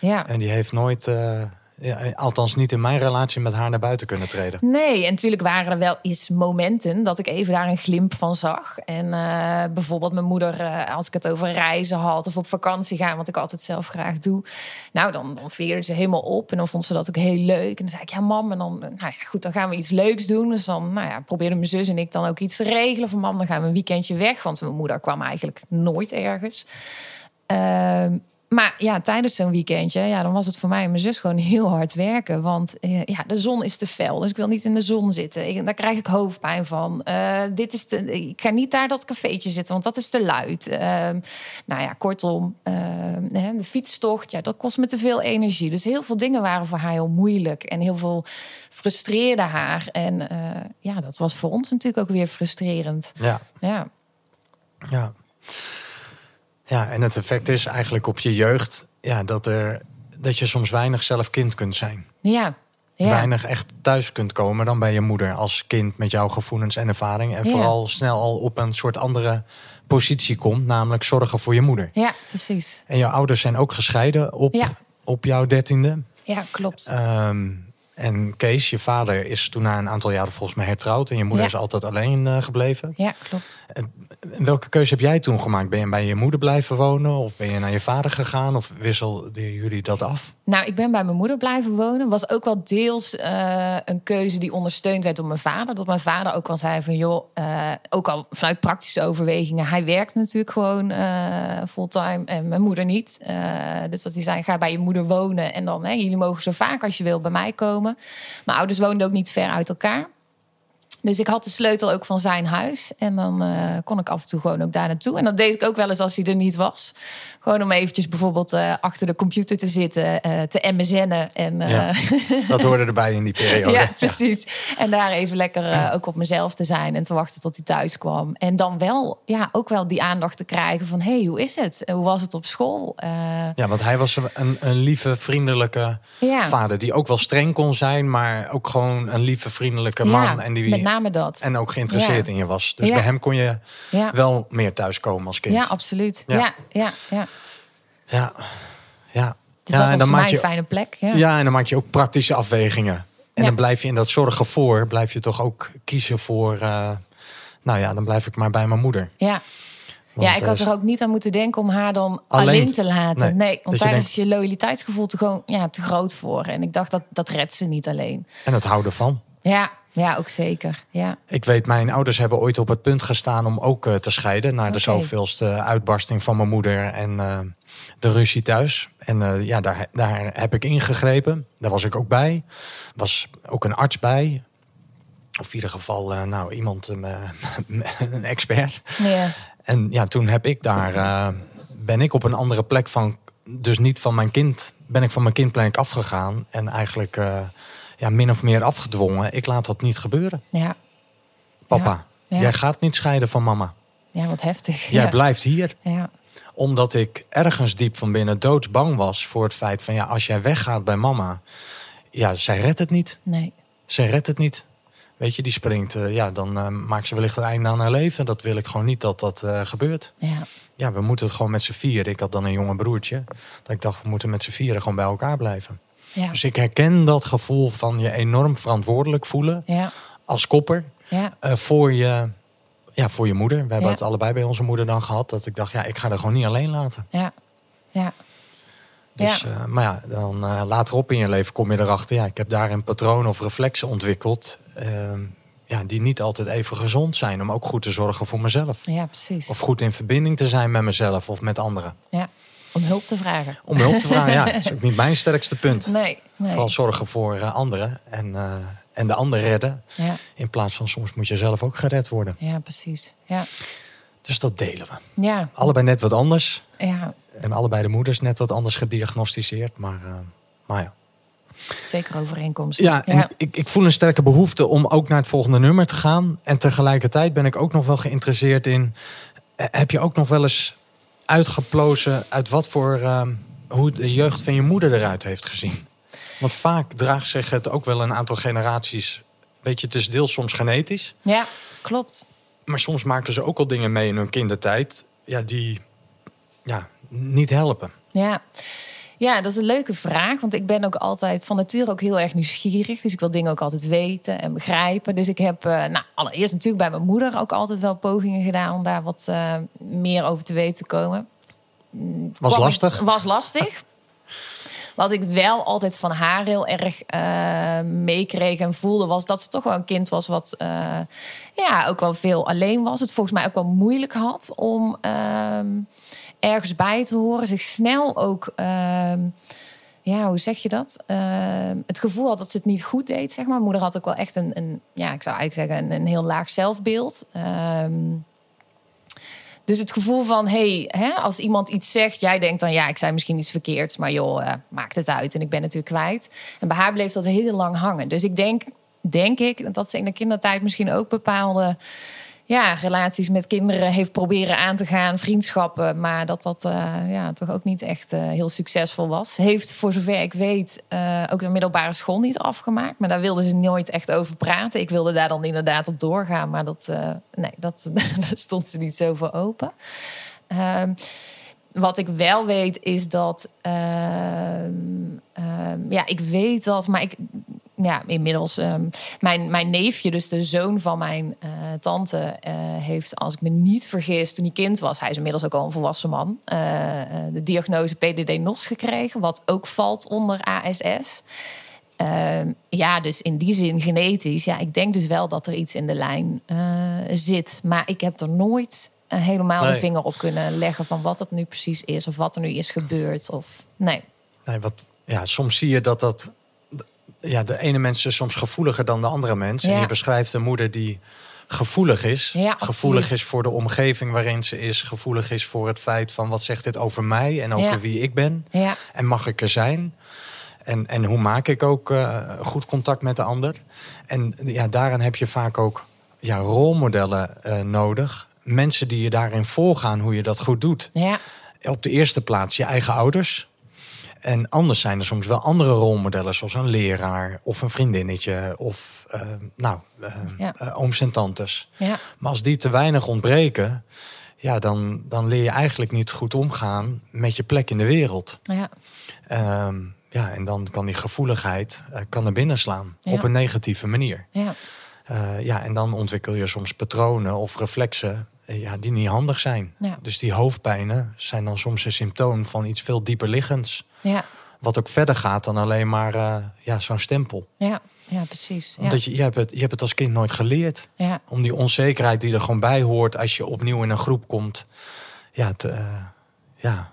ja. En die heeft nooit. Uh ja, althans niet in mijn relatie met haar naar buiten kunnen treden. Nee, en natuurlijk waren er wel eens momenten dat ik even daar een glimp van zag. En uh, bijvoorbeeld mijn moeder, uh, als ik het over reizen had of op vakantie gaan, wat ik altijd zelf graag doe. Nou, dan, dan veerde ze helemaal op en dan vond ze dat ook heel leuk. En dan zei ik, ja mam, en dan, nou ja, goed, dan gaan we iets leuks doen. Dus dan, nou ja, probeerde mijn zus en ik dan ook iets te regelen van mam, dan gaan we een weekendje weg. Want mijn moeder kwam eigenlijk nooit ergens. Uh, maar ja, tijdens zo'n weekendje, ja, dan was het voor mij en mijn zus gewoon heel hard werken. Want eh, ja, de zon is te fel, dus ik wil niet in de zon zitten. Ik, daar krijg ik hoofdpijn van. Uh, dit is te, ik ga niet daar dat cafeetje zitten, want dat is te luid. Uh, nou ja, kortom, ehm, de fietstocht, ja, dat kost me te veel energie. Dus heel veel dingen waren voor haar heel moeilijk. En heel veel frustreerde haar. En eh, ja, dat was voor ons natuurlijk ook weer frustrerend. Ja. Ja. ja. Ja, en het effect is eigenlijk op je jeugd ja, dat, er, dat je soms weinig zelf kind kunt zijn. Ja. ja. Weinig echt thuis kunt komen dan bij je moeder als kind met jouw gevoelens en ervaring. En vooral snel al op een soort andere positie komt, namelijk zorgen voor je moeder. Ja, precies. En jouw ouders zijn ook gescheiden op, ja. op jouw dertiende. Ja, klopt. Um, en Kees, je vader, is toen na een aantal jaren volgens mij hertrouwd. En je moeder is altijd alleen uh, gebleven. Ja, klopt. En welke keuze heb jij toen gemaakt? Ben je bij je moeder blijven wonen? Of ben je naar je vader gegaan? Of wisselden jullie dat af? Nou, ik ben bij mijn moeder blijven wonen. Was ook wel deels uh, een keuze die ondersteund werd door mijn vader. Dat mijn vader ook wel zei van... joh, uh, ook al vanuit praktische overwegingen... hij werkt natuurlijk gewoon fulltime en mijn moeder niet. dus dat hij zei, ga bij je moeder wonen... en dan, hè, jullie mogen zo vaak als je wil bij mij komen. Mijn ouders woonden ook niet ver uit elkaar. Dus ik had de sleutel ook van zijn huis. En dan uh, kon ik af en toe gewoon ook daar naartoe. En dat deed ik ook wel eens als hij er niet was. Gewoon om eventjes bijvoorbeeld uh, achter de computer te zitten, uh, te MSN'en. En, ja, dat hoorde erbij in die periode. ja, precies. En daar even lekker ook op mezelf te zijn en te wachten tot hij thuis kwam. En dan wel, ja, ook wel die aandacht te krijgen van... hé, hey, hoe is het? Hoe was het op school? ja, want hij was een, een lieve, vriendelijke ja. vader... die ook wel streng kon zijn, maar ook gewoon een lieve, vriendelijke man. en die, met name dat. En ook geïnteresseerd in je was. Dus bij hem kon je wel meer thuiskomen als kind. Ja, absoluut. ja, ja. ja. Ja, ja. Dus ja, dat en dan maak je een fijne plek. Ja. ja, en dan maak je ook praktische afwegingen. En ja. dan blijf je in dat zorgen voor, blijf je toch ook kiezen voor. Uh, nou ja, dan blijf ik maar bij mijn moeder. Ja. Want, ja, ik had er ook niet aan moeten denken om haar dan alleen, alleen te laten. Nee, nee want daar is je loyaliteitsgevoel te, gewoon, ja, te groot voor. En ik dacht dat dat redt ze niet alleen. En het houden van. Ja, ja, ook zeker. Ja. Ik weet, mijn ouders hebben ooit op het punt gestaan om ook uh, te scheiden. Na de zoveelste uitbarsting van mijn moeder en uh, de ruzie thuis. En uh, ja, daar, daar heb ik ingegrepen. Daar was ik ook bij. Was ook een arts bij. Of in ieder geval, nou, iemand, een expert. Ja. En ja, toen heb ik daar, ben ik op een andere plek van, dus niet van mijn kind, ben ik van mijn kindplek afgegaan. En eigenlijk ja, min of meer afgedwongen. Ik laat dat niet gebeuren. Ja. Papa, ja. Ja. jij gaat niet scheiden van mama. Ja, wat heftig. Jij ja. blijft hier. Ja. Omdat ik ergens diep van binnen doodsbang was voor het feit van ja, als jij weggaat bij mama, ja, zij redt het niet. Nee. Zij redt het niet. Weet je, die springt, uh, ja, dan uh, maakt ze wellicht een einde aan haar leven. Dat wil ik gewoon niet dat dat uh, gebeurt. Ja. ja, we moeten het gewoon met z'n vieren. Ik had dan een jonge broertje. Dat ik dacht, we moeten met z'n vieren gewoon bij elkaar blijven. Ja. Dus ik herken dat gevoel van je enorm verantwoordelijk voelen Ja, als kopper ja, eh, voor, je, ja, voor je moeder. We hebben Ja. het allebei bij onze moeder dan gehad. Dat ik dacht, ja, ik ga er gewoon niet alleen laten. ja. ja. Dus, Ja. eh, maar ja, dan uh, later op in je leven kom je erachter. Ja, ik heb daarin patronen of reflexen ontwikkeld. Uh, ja, die niet altijd even gezond zijn. Om ook goed te zorgen voor mezelf. Ja, precies. Of goed in verbinding te zijn met mezelf of met anderen. Ja, om hulp te vragen. Om hulp te vragen, ja. Dat is ook niet mijn sterkste punt. Nee, nee. Vooral zorgen voor uh, anderen. En, en de ander redden. Ja. In plaats van soms moet je zelf ook gered worden. Ja, precies. Ja. Dus dat delen we. Ja. Allebei net wat anders. Ja. En allebei de moeders net wat anders gediagnosticeerd. Maar, uh, maar ja. Zeker overeenkomst. Ja, en. Ik, ik voel een sterke behoefte om ook naar het volgende nummer te gaan. En tegelijkertijd ben ik ook nog wel geïnteresseerd in... Heb je ook nog wel eens uitgeplozen uit wat voor... Uh, hoe de jeugd van je moeder eruit heeft gezien? Want vaak draagt zich het ook wel een aantal generaties... Weet je, het is deels soms genetisch. Ja, klopt. Maar soms maken ze ook al dingen mee in hun kindertijd... Ja, die ja, niet helpen. Ja. Ja, dat is een leuke vraag. Want ik ben ook altijd van nature ook heel erg nieuwsgierig. Dus ik wil dingen ook altijd weten en begrijpen. Dus ik heb uh, nou, allereerst natuurlijk bij mijn moeder ook altijd wel pogingen gedaan om daar wat uh, meer over te weten te komen. Was Kwam lastig? Was lastig. Wat ik wel altijd van haar heel erg uh, meekreeg en voelde, was dat ze toch wel een kind was wat ja, ook wel veel alleen was. Het volgens mij ook wel moeilijk had om ehm, ergens bij te horen. Zich snel ook, uh, ja, hoe zeg je dat? Uh, het gevoel had dat ze het niet goed deed, zeg maar. Moeder had ook wel echt een, een ja, ik zou eigenlijk zeggen, een, een heel laag zelfbeeld. Dus het gevoel van, hey, hè, als iemand iets zegt, jij denkt dan, ja, ik zei misschien iets verkeerds, maar joh, uh, maakt het uit en ik ben natuurlijk kwijt. En bij haar bleef dat heel lang hangen. Dus ik denk, denk ik, dat ze in de kindertijd misschien ook bepaalde ja, relaties met kinderen heeft proberen aan te gaan, vriendschappen, maar dat dat uh, ja, toch ook niet echt uh, heel succesvol was. Heeft, voor zover ik weet, uh, ook de middelbare school niet afgemaakt, maar daar wilden ze nooit echt over praten. Ik wilde daar dan inderdaad op doorgaan, maar dat, nee, dat, daar stond ze niet zo voor open. Ehm, wat ik wel weet is dat, ja, ik weet dat, maar ik ja, inmiddels um, mijn, mijn neefje, dus de zoon van mijn uh, tante, uh, heeft, als ik me niet vergis, toen hij kind was, hij is inmiddels ook al een volwassen man, uh, de diagnose PDD-NOS gekregen, wat ook valt onder ASS. Ehm, ja, dus in die zin genetisch. Ja, ik denk dus wel dat er iets in de lijn zit. Maar ik heb er nooit helemaal nee. de vinger op kunnen leggen van wat het nu precies is, of wat er nu is gebeurd. Of nee. Nee, wat, ja, soms zie je dat dat ja, de ene mens is soms gevoeliger dan de andere mens. Ja. En je beschrijft een moeder die gevoelig is. Ja, gevoelig absoluut. is voor de omgeving waarin ze is. Gevoelig is voor het feit van wat zegt dit over mij en over Ja. wie ik ben. Ja. En mag ik er zijn? En, en hoe maak ik ook uh, goed contact met de ander? En ja, daarin heb je vaak ook ja, rolmodellen uh, nodig. Mensen die je daarin voorgaan hoe je dat goed doet. Ja. Op de eerste plaats je eigen ouders. En anders zijn er soms wel andere rolmodellen, zoals een leraar of een vriendinnetje of uh, nou, uh, Ja. uh, ooms en tantes. Ja. Maar als die te weinig ontbreken, ja, dan, dan leer je eigenlijk niet goed omgaan met je plek in de wereld. Ja. Ehm, ja, en dan kan die gevoeligheid kan er binnen slaan Ja. op een negatieve manier. Ja. Uh, ja, en dan ontwikkel je soms patronen of reflexen uh, ja, die niet handig zijn. Ja. Dus die hoofdpijnen zijn dan soms een symptoom van iets veel dieper liggends. Ja. Wat ook verder gaat dan alleen maar uh, ja, zo'n stempel. Ja. ja, precies. Ja. Omdat je, je, hebt het, je hebt het als kind nooit geleerd. Ja. Om die onzekerheid die er gewoon bij hoort als je opnieuw in een groep komt, ja, te, uh, ja,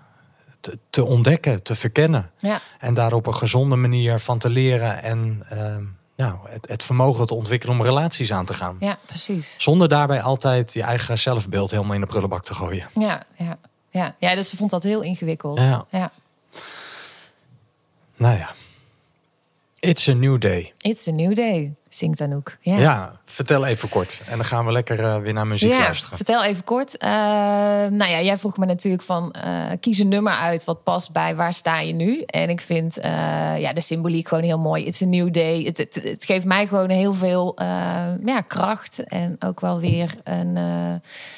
te, te, ontdekken, te verkennen. Ja. En daar op een gezonde manier van te leren en uh, nou, het, het vermogen te ontwikkelen om relaties aan te gaan. ja, precies. Zonder daarbij altijd je eigen zelfbeeld helemaal in de prullenbak te gooien. Ja, ja. Ja, ja dus ze vond dat heel ingewikkeld. Ja. ja. Nou ja, it's a new day. It's a new day. Zingt Anouk. Ja. Ja. vertel even kort. En dan gaan we lekker eh, weer naar muziek Ja, luisteren. vertel even kort. Eh, nou ja, jij vroeg me natuurlijk van eh, kies een nummer uit wat past bij waar sta je nu. En ik vind ja, de symboliek gewoon heel mooi. It's a new day. Het, het, het geeft mij gewoon heel veel ja, kracht en ook wel weer een.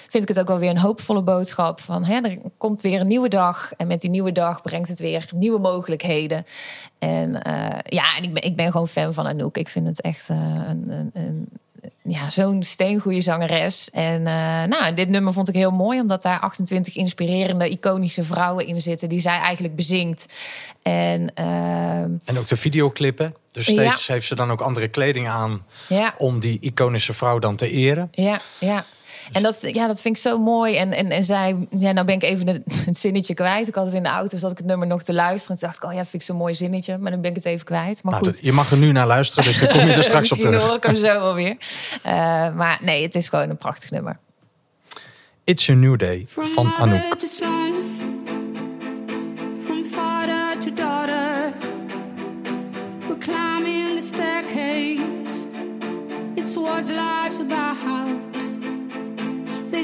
vind ik het ook wel weer een hoopvolle boodschap van hè, er komt weer een nieuwe dag en met die nieuwe dag brengt het weer nieuwe mogelijkheden. En ja, en ik ben, ik ben gewoon fan van Anouk. Ik vind het echt een, een, een ja, zo'n steengoede zangeres. En eh, nou, dit nummer vond ik heel mooi, omdat daar 28 inspirerende, iconische vrouwen in zitten die zij eigenlijk bezingt. En ehm, En ook de videoclippen. Dus steeds heeft ze dan ook andere kleding aan ja, om die iconische vrouw dan te eren. ja, ja. En dat, ja, dat vind ik zo mooi. En, en, en zij, ja, nou ben ik even het, het zinnetje kwijt. Ik had het in de auto, zat ik het nummer nog te luisteren. En toen dacht ik, oh ja, vind ik zo'n mooi zinnetje. Maar dan ben ik het even kwijt. Maar Nou, goed. dat- je mag er nu naar luisteren, dus dan kom je er straks op Misschien terug. hoor ik hem zo wel weer. Eh, maar nee, het is gewoon een prachtig nummer. It's a New Day van Anouk.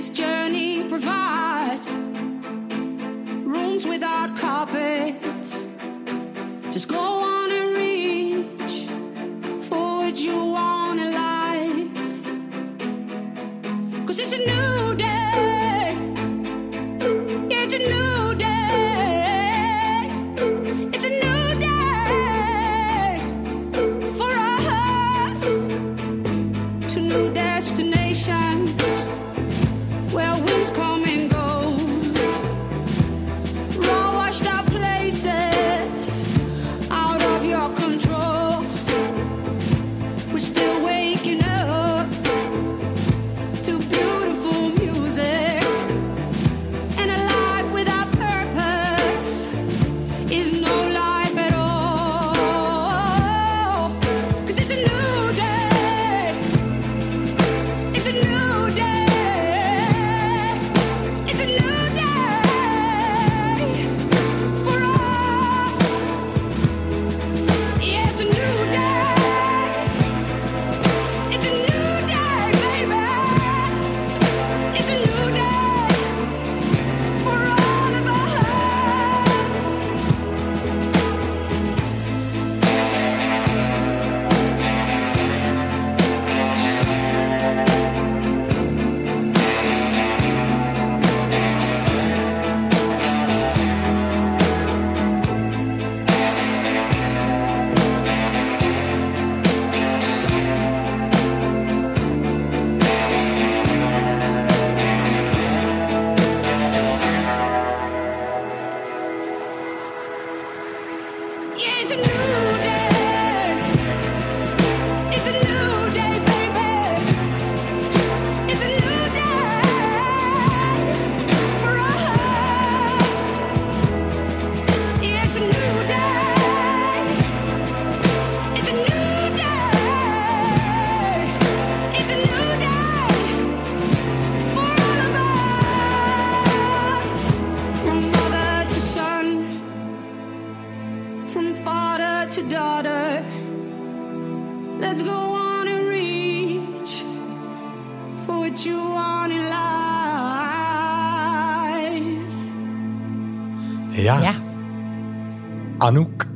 This journey provides rooms without carpets. Just go on and reach for what you want in life. Cause it's a new day. Yeah, it's a new day. It's a new day for us to new destinations Sometimes call me.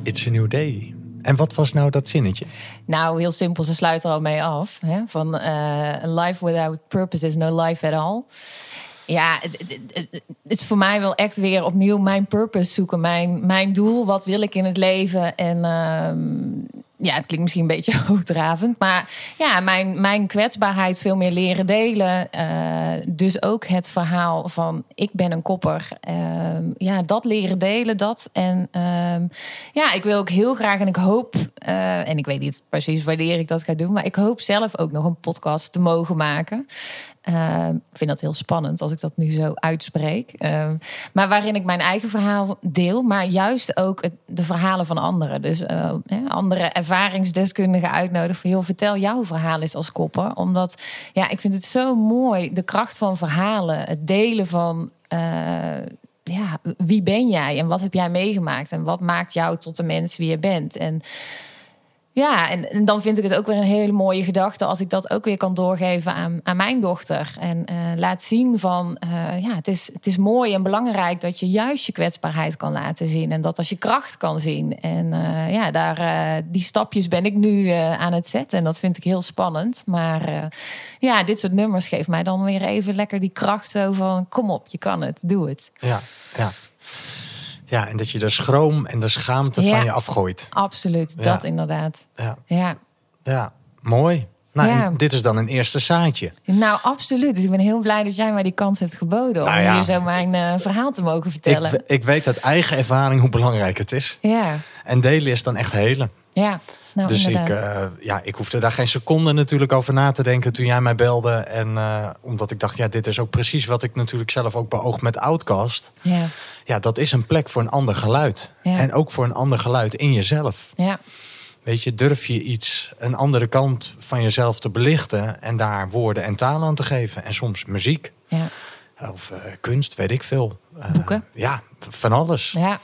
It's a New Day. En wat was nou dat zinnetje? Nou, heel simpel, ze sluit er al mee af. Hè? Van eh, a life without purpose is no life at all. Ja, het is voor mij wel echt weer opnieuw mijn purpose zoeken. Mijn, mijn doel, wat wil ik in het leven? En ehm, ja, het klinkt misschien een beetje hoogdravend. Maar ja, mijn, mijn kwetsbaarheid veel meer leren delen. Eh, dus ook het verhaal van ik ben een kopper. Ehm, ja, dat leren delen, dat. En ehm, ja, ik wil ook heel graag en ik hoop... eh, en ik weet niet precies wanneer ik dat ga doen... maar ik hoop zelf ook nog een podcast te mogen maken... Ehm, ik vind dat heel spannend als ik dat nu zo uitspreek. Ehm, maar waarin ik mijn eigen verhaal deel, maar juist ook de verhalen van anderen. Dus eh, andere ervaringsdeskundigen uitnodigen. Van, joh, vertel jouw verhaal eens als kopper. Omdat ja, ik vind het zo mooi, de kracht van verhalen. Het delen van. eh, ja, wie ben jij en wat heb jij meegemaakt en wat maakt jou tot de mens wie je bent? En Ja, en, en dan vind ik het ook weer een hele mooie gedachte als ik dat ook weer kan doorgeven aan, aan mijn dochter. En eh, laat zien van, eh, ja, het is, het is mooi en belangrijk dat je juist je kwetsbaarheid kan laten zien. En dat als je kracht kan zien. En eh, ja, daar, die stapjes ben ik nu aan het zetten. En dat vind ik heel spannend. Maar ja, dit soort nummers geeft mij dan weer even lekker die kracht zo van, kom op, je kan het, doe het. Ja, ja. Ja, en dat je de schroom en de schaamte Ja. van je afgooit. Absoluut, Ja. dat inderdaad. Ja, Ja. ja. mooi. Nou, Ja. dit is dan een eerste zaadje. Nou, absoluut. Dus ik ben heel blij dat jij mij die kans hebt geboden om Nou ja. hier zo mijn eh, verhaal te mogen Ik, vertellen. we- ik weet uit eigen ervaring hoe belangrijk het is. Ja, En delen is dan echt helen. ja. Nou, dus ik, eh, ja, ik hoefde daar geen seconde natuurlijk over na te denken toen jij mij belde. En eh, omdat ik dacht, ja, dit is ook precies wat ik natuurlijk zelf ook beoog met Outcast. ja, Ja, dat is een plek voor een ander geluid. Ja. En ook voor een ander geluid in jezelf. ja, Weet je, durf je iets, een andere kant van jezelf te belichten en daar woorden en taal aan te geven. En soms muziek ja, of eh, kunst, weet ik veel. Boeken. Ja, van alles. ja,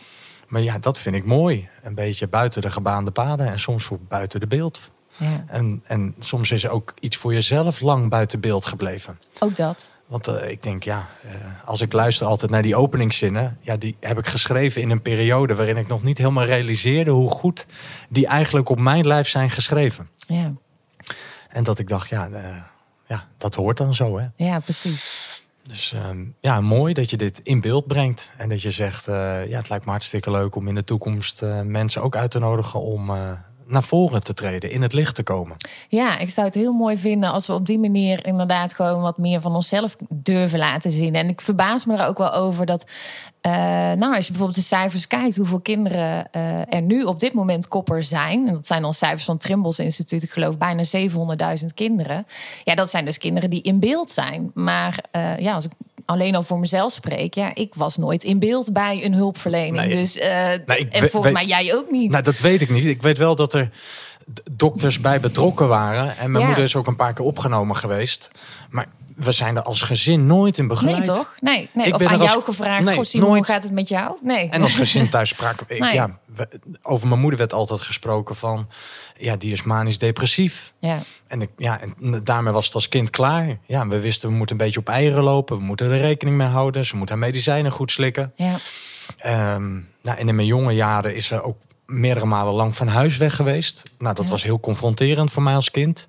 Maar ja, dat vind ik mooi. Een beetje buiten de gebaande paden en soms voor buiten de beeld. ja. En, en soms is er ook iets voor jezelf lang buiten beeld gebleven. Ook dat. Want eh, ik denk, ja, eh, als ik luister altijd naar die openingszinnen, ja, die heb ik geschreven in een periode waarin ik nog niet helemaal realiseerde hoe goed die eigenlijk op mijn lijf zijn geschreven. Ja, En dat ik dacht, ja, eh, ja dat hoort dan zo, hè. ja precies. Dus ehm, ja, mooi dat je dit in beeld brengt. En dat je zegt, eh, ja, het lijkt me hartstikke leuk om in de toekomst eh, mensen ook uit te nodigen om eh, naar voren te treden, in het licht te komen. Ja, ik zou het heel mooi vinden als we op die manier inderdaad gewoon wat meer van onszelf durven laten zien. En ik verbaas me er ook wel over dat, eh, nou, als je bijvoorbeeld de cijfers kijkt, hoeveel kinderen eh, er nu op dit moment kopper zijn. En dat zijn dan cijfers van Trimbos Instituut, ik geloof bijna 700.000 kinderen. Ja, dat zijn dus kinderen die in beeld zijn. Maar eh, ja, als ik alleen al voor mezelf spreek, ja, ik was nooit in beeld bij een hulpverlening. Nee. dus, Nee, ik en we- volgens mij jij ook niet. Nou, dat weet ik niet. Ik weet wel dat er dokters bij betrokken waren. En mijn Ja. moeder is ook een paar keer opgenomen geweest. Maar we zijn er als gezin nooit in begeleid. Nee, toch? Nee, nee. Ik of ben aan er als- jou gevraagd, Nee, Simon, nooit. hoe gaat het met jou? Nee. En als gezin thuis spraken ik- Nee. ja, over mijn moeder werd altijd gesproken van, ja, die is manisch depressief. Ja, En, ik, ja, en daarmee was het als kind klaar. Ja, we wisten, we moeten een beetje op eieren lopen. We moeten er rekening mee houden. Ze moet haar medicijnen goed slikken. ja, Ehm, nou, en in mijn jonge jaren is ze ook meerdere malen lang van huis weg geweest. Nou, dat Ja. was heel confronterend voor mij als kind.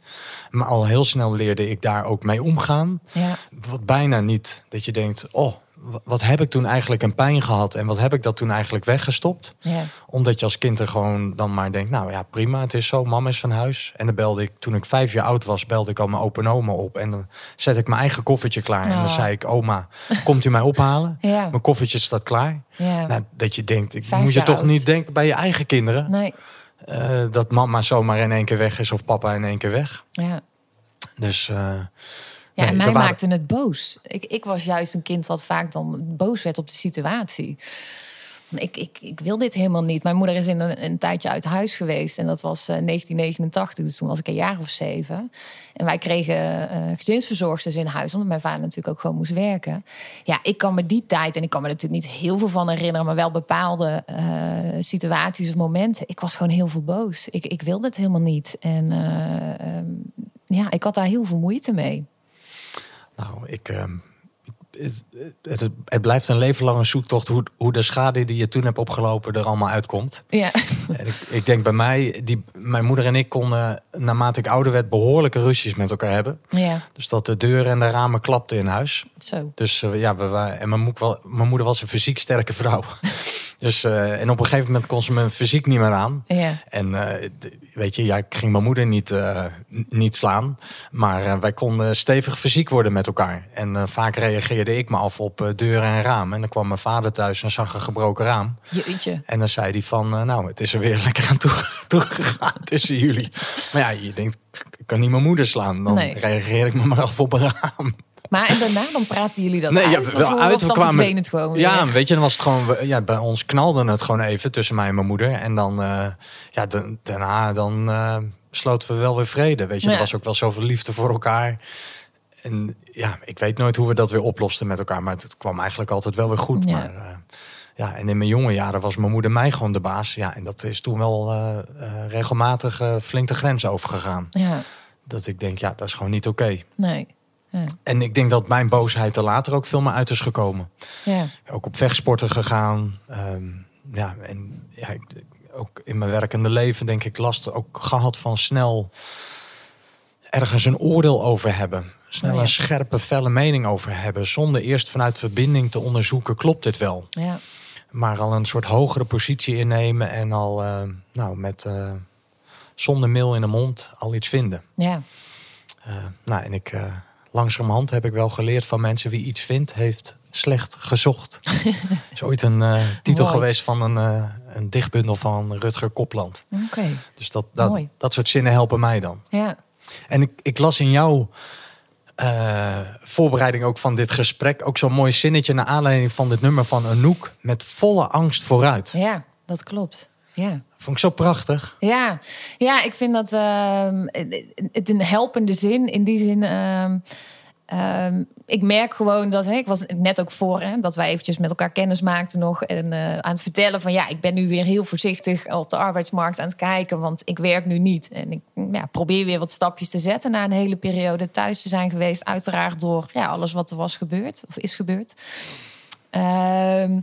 Maar al heel snel leerde ik daar ook mee omgaan. ja, Wat bijna niet dat je denkt, oh, wat heb ik toen eigenlijk een pijn gehad en wat heb ik dat toen eigenlijk weggestopt? ja. Omdat je als kind er gewoon dan maar denkt, nou ja, prima, het is zo, mama is van huis. En dan belde ik, toen ik vijf jaar oud was, belde ik al mijn open oma op. En dan zet ik mijn eigen koffertje klaar. En dan Oh. zei ik, oma, komt u mij ophalen? Ja. Mijn koffertje staat klaar. ja. Nou, dat je denkt, ik Vijf moet je toch oud. niet denken bij je eigen kinderen. Nee, eh, dat mama zomaar in één keer weg is of papa in één keer weg. ja. Dus eh, Ja, Nee, en mij waren- maakte het boos. Ik, ik was juist een kind wat vaak dan boos werd op de situatie. Ik, ik, ik wil dit helemaal niet. Mijn moeder is in een, een tijdje uit huis geweest. En dat was eh, 1989. Dus toen was ik een jaar of zeven. En wij kregen eh gezinsverzorgsters in huis. Omdat mijn vader natuurlijk ook gewoon moest werken. Ja, ik kan me die tijd... En ik kan me natuurlijk niet heel veel van herinneren. Maar wel bepaalde eh, situaties of momenten. Ik was gewoon heel veel boos. Ik, ik wilde het helemaal niet. En eh, ehm, ja, ik had daar heel veel moeite mee. Nou, ik, ehm, het, het, het blijft een leven lang een zoektocht hoe, hoe de schade die je toen hebt opgelopen er allemaal uitkomt. Ja, En ik, ik denk bij mij, die, mijn moeder en ik konden naarmate ik ouder werd behoorlijke ruzies met elkaar hebben. ja, Dus dat de deuren en de ramen klapten in huis. zo. Dus eh, ja, we en mijn, moek wel, mijn moeder was een fysiek sterke vrouw. Dus, eh, en op een gegeven moment kon ze mijn fysiek niet meer aan. Ja, En eh, weet je, ja, ik ging mijn moeder niet, eh, niet slaan. Maar wij konden stevig fysiek worden met elkaar. En vaak reageerde ik me af op deuren en ramen. En dan kwam mijn vader thuis en zag een gebroken raam. jeetje. En dan zei hij van, nou, het is er weer lekker aan toe, toegegaan tussen jullie. Maar ja, je denkt, ik kan niet mijn moeder slaan. Dan Nee. reageer ik me maar af op een raam. Maar en daarna dan praten jullie dat Nee, uit? ja, wel of uit, kwamen- het gewoon weer? Ja, weet je, dan was het gewoon, ja, bij ons knalde het gewoon even tussen mij en mijn moeder. En dan, eh, ja, da- daarna dan eh, sloten we wel weer vrede. Weet je, Ja. er was ook wel zoveel liefde voor elkaar. En ja, ik weet nooit hoe we dat weer oplosten met elkaar, maar het kwam eigenlijk altijd wel weer goed. Ja. Maar eh, Ja, en in mijn jonge jaren was mijn moeder mij gewoon de baas. Ja, en dat is toen wel regelmatig flink de grens overgegaan. Ja, Dat ik denk, ja, dat is gewoon niet oké. nee. Ja. En ik denk dat mijn boosheid er later ook veel meer uit is gekomen. Ja. Ook op vechtsporten gegaan. Ehm, ja, en ja, ik- ook in mijn werkende leven denk ik last ook gehad van snel ergens een oordeel over hebben. Snel Oh ja. een scherpe, felle mening over hebben. Zonder eerst vanuit verbinding te onderzoeken, klopt dit wel? Ja. Maar al een soort hogere positie innemen en al eh, nou, met eh, zonder meel in de mond al iets vinden. Ja. Eh, nou, en ik, eh langzamerhand heb ik wel geleerd van mensen wie iets vindt, heeft slecht gezocht. is ooit een eh, titel Mooi. geweest van een, eh, een dichtbundel van Rutger Kopland. Oké. Dus dat, dat, dat soort zinnen helpen mij dan. Ja. En ik, ik las in jouw eh, voorbereiding ook van dit gesprek ook zo'n mooi zinnetje naar aanleiding van dit nummer van Anouk met volle angst vooruit. Ja, dat klopt. Ja. Vond ik zo prachtig. Ja, ja ik vind dat ehm, het een helpende zin. In die zin, ehm, ehm, ik merk gewoon dat, hè, ik was net ook voor, hè, dat wij eventjes met elkaar kennis maakten nog. En eh, aan het vertellen van, ja, ik ben nu weer heel voorzichtig op de arbeidsmarkt aan het kijken. Want ik werk nu niet. En ik ja, probeer weer wat stapjes te zetten na een hele periode thuis te zijn geweest. Uiteraard door ja, alles wat er was gebeurd of is gebeurd. Ehm,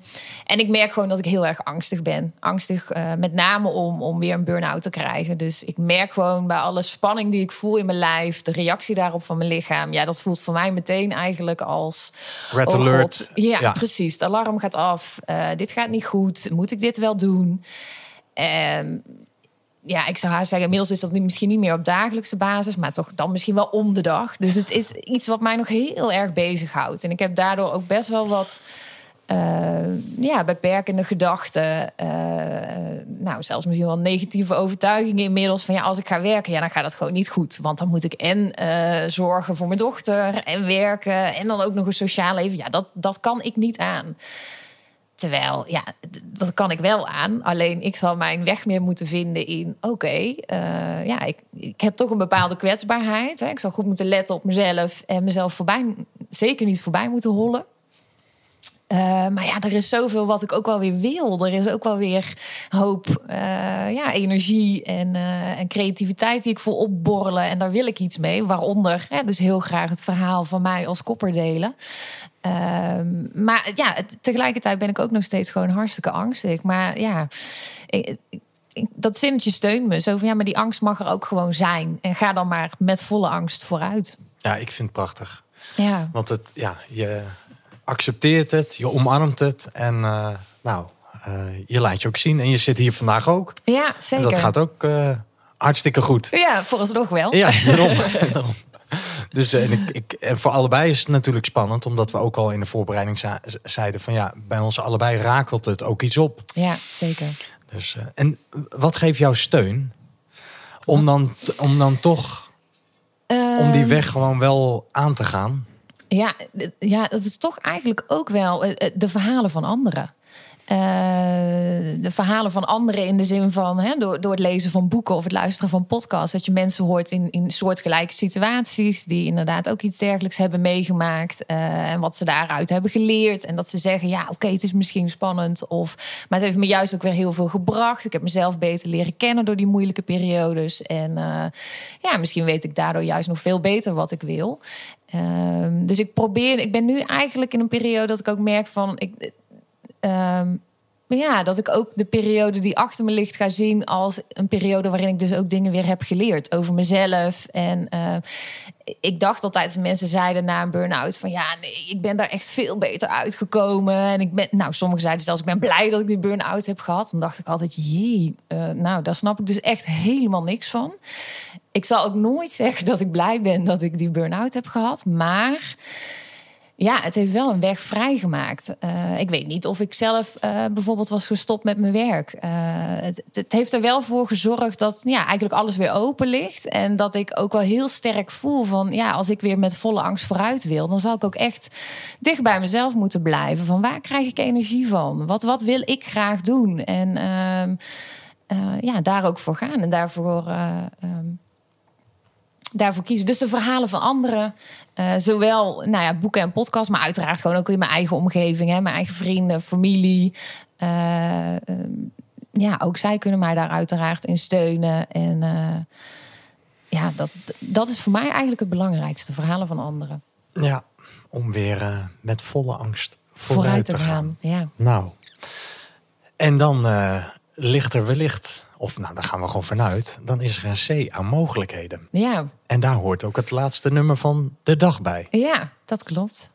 en ik merk gewoon dat ik heel erg angstig ben. Angstig eh, met name om, om weer een burn-out te krijgen. Dus ik merk gewoon bij alle spanning die ik voel in mijn lijf... de reactie daarop van mijn lichaam... ja, dat voelt voor mij meteen eigenlijk als... Red oh alert. God. Ja, Ja. precies. Het alarm gaat af. Eh, dit gaat niet goed. Moet ik dit wel doen? Ehm, ja, ik zou haar zeggen, inmiddels is dat misschien niet meer op dagelijkse basis, maar toch dan misschien wel om de dag. Dus het is iets wat mij nog heel erg bezighoudt. En ik heb daardoor ook best wel wat ja, beperkende gedachten. eh, nou, zelfs misschien wel negatieve overtuigingen inmiddels. Van ja, als ik ga werken, ja, dan gaat dat gewoon niet goed. Want dan moet ik en eh, zorgen voor mijn dochter en werken. En dan ook nog een sociaal leven. Ja, dat, dat kan ik niet aan. Terwijl, ja, dat kan ik wel aan. Alleen ik zal mijn weg meer moeten vinden in... oké, eh, ja, ik, ik heb toch een bepaalde kwetsbaarheid. Hè. Ik zal goed moeten letten op mezelf... en mezelf voorbij, zeker niet voorbij moeten hollen. Eh, maar ja, er is zoveel wat ik ook wel weer wil. Er is ook wel weer hoop eh, ja, energie en, eh, en creativiteit die ik voel opborrelen. En daar wil ik iets mee. Waaronder hè, dus heel graag het verhaal van mij als kopper delen. Ehm, maar ja, tegelijkertijd ben ik ook nog steeds gewoon hartstikke angstig. Maar ja, ik- dat zinnetje steunt me. Zo van ja, maar die angst mag er ook gewoon zijn. En ga dan maar met volle angst vooruit. Ja, ik vind het prachtig. Ja, Want het, ja, je accepteert het, je omarmt het en eh, nou, eh, je laat je ook zien. En je zit hier vandaag ook. ja En zeker. dat gaat ook eh, hartstikke goed. Ja, vooralsnog wel. Ja, daarom. Daarom. Dus en ik, ik, en voor allebei is het natuurlijk spannend, omdat we ook al in de voorbereiding zeiden van ja, bij ons allebei rakelt het ook iets op. Ja, zeker. Dus, en wat geeft jou steun om dan, om dan toch om die Ehm, weg gewoon wel aan te gaan? Ja, ja, dat is toch eigenlijk ook wel eh, eh, de verhalen van anderen. Eh, de verhalen van anderen in de zin van hè, door, door het lezen van boeken of het luisteren van podcasts, dat je mensen hoort in, in soortgelijke situaties die inderdaad ook iets dergelijks hebben meegemaakt en wat ze daaruit hebben geleerd en dat ze zeggen ja oké het is misschien spannend of maar het heeft me juist ook weer heel veel gebracht. Ik heb mezelf beter leren kennen door die moeilijke periodes en ja misschien weet ik daardoor juist nog veel beter wat ik wil. Ehm, dus ik probeer, ik ben nu eigenlijk in een periode dat ik ook merk van, ik, ja, dat ik ook de periode die achter me ligt ga zien als een periode waarin ik dus ook dingen weer heb geleerd over mezelf. En eh, ik dacht altijd als mensen zeiden na een burn-out van ja, nee, ik ben daar echt veel beter uitgekomen. En ik ben, nou, sommigen zeiden zelfs ik ben blij dat ik die burn-out heb gehad. Dan dacht ik altijd, jee, eh, nou, daar snap ik dus echt helemaal niks van. Ik zal ook nooit zeggen dat ik blij ben dat ik die burn-out heb gehad, maar ja, het heeft wel een weg vrijgemaakt. Eh, ik weet niet of ik zelf eh, bijvoorbeeld was gestopt met mijn werk. Eh, het, het heeft er wel voor gezorgd dat ja, eigenlijk alles weer open ligt. En dat ik ook wel heel sterk voel van... ja, als ik weer met volle angst vooruit wil... dan zal ik ook echt dicht bij mezelf moeten blijven. Van waar krijg ik energie van? Wat, wat wil ik graag doen? En ehm, eh, ja, daar ook voor gaan. En daarvoor... eh, ehm, daarvoor kiezen. Dus de verhalen van anderen, eh, zowel nou ja, boeken en podcasts, maar uiteraard gewoon ook in mijn eigen omgeving, hè, mijn eigen vrienden, familie. Eh, ehm, ja, ook zij kunnen mij daar uiteraard in steunen. En eh, ja, dat, dat is voor mij eigenlijk het belangrijkste, verhalen van anderen. Ja, om weer met volle angst Vooruit, vooruit, te gaan. Ja. Nou, en dan ligt er wellicht, of nou, daar gaan we gewoon vanuit, dan is er een C aan mogelijkheden. Ja, En daar hoort ook het laatste nummer van de dag bij. ja, dat klopt.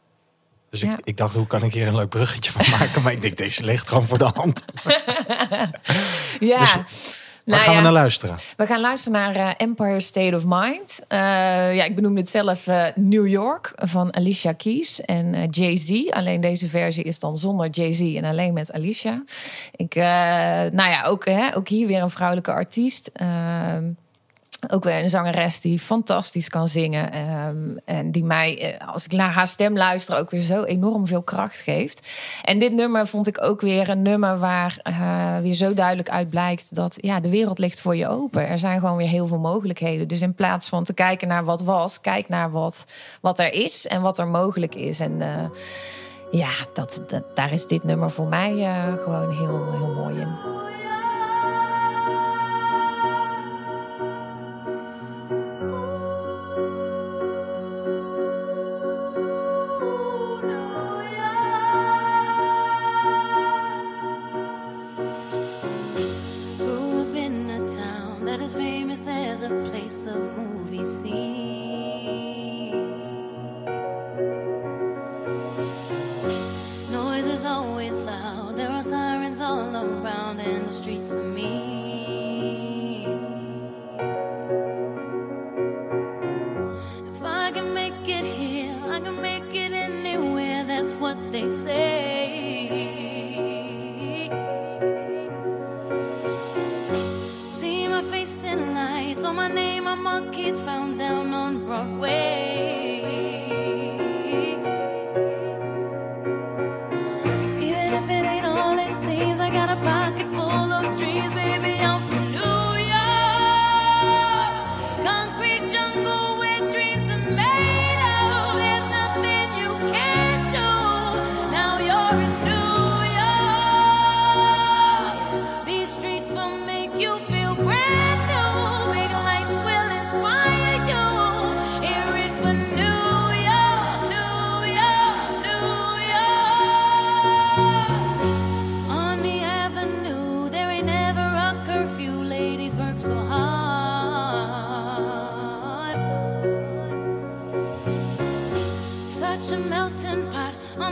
Dus Ja. ik, ik dacht, hoe kan ik hier een leuk bruggetje van maken? Maar ik denk, deze ligt gewoon voor de hand. Ja. Dus Nou gaan ja. we naar luisteren? We gaan luisteren naar eh, Empire State of Mind. Eh, ja, ik benoemde het zelf eh, New York van Alicia Keys en Jay-Z. Alleen deze versie is dan zonder Jay-Z en alleen met Alicia. Ik, nou ja, ook, hè, ook hier weer een vrouwelijke artiest. Ook weer een zangeres die fantastisch kan zingen. ehm, en die mij, eh, als ik naar haar stem luister, ook weer zo enorm veel kracht geeft. En dit nummer vond ik ook weer een nummer waar eh, weer zo duidelijk uit blijkt dat ja, de wereld ligt voor je open. Er zijn gewoon weer heel veel mogelijkheden. Dus in plaats van te kijken naar wat was, kijk naar wat, wat er is en wat er mogelijk is. En eh, ja, dat, dat, daar is dit nummer voor mij gewoon heel, heel mooi in.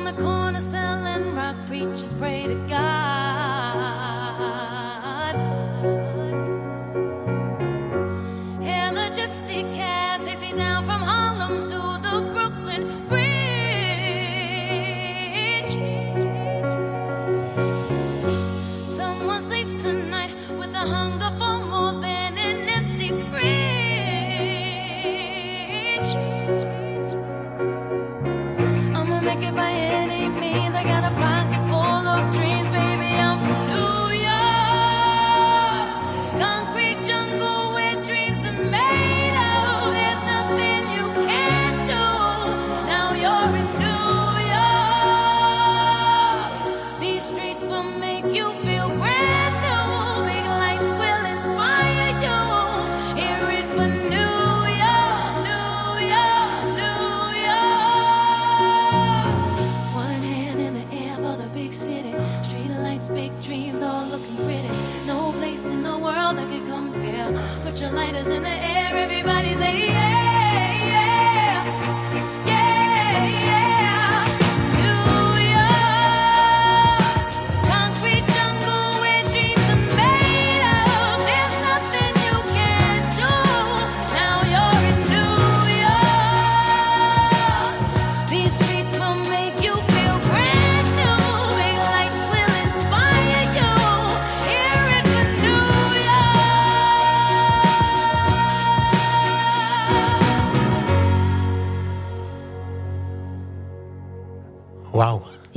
The corner selling rock. Preachers pray to God.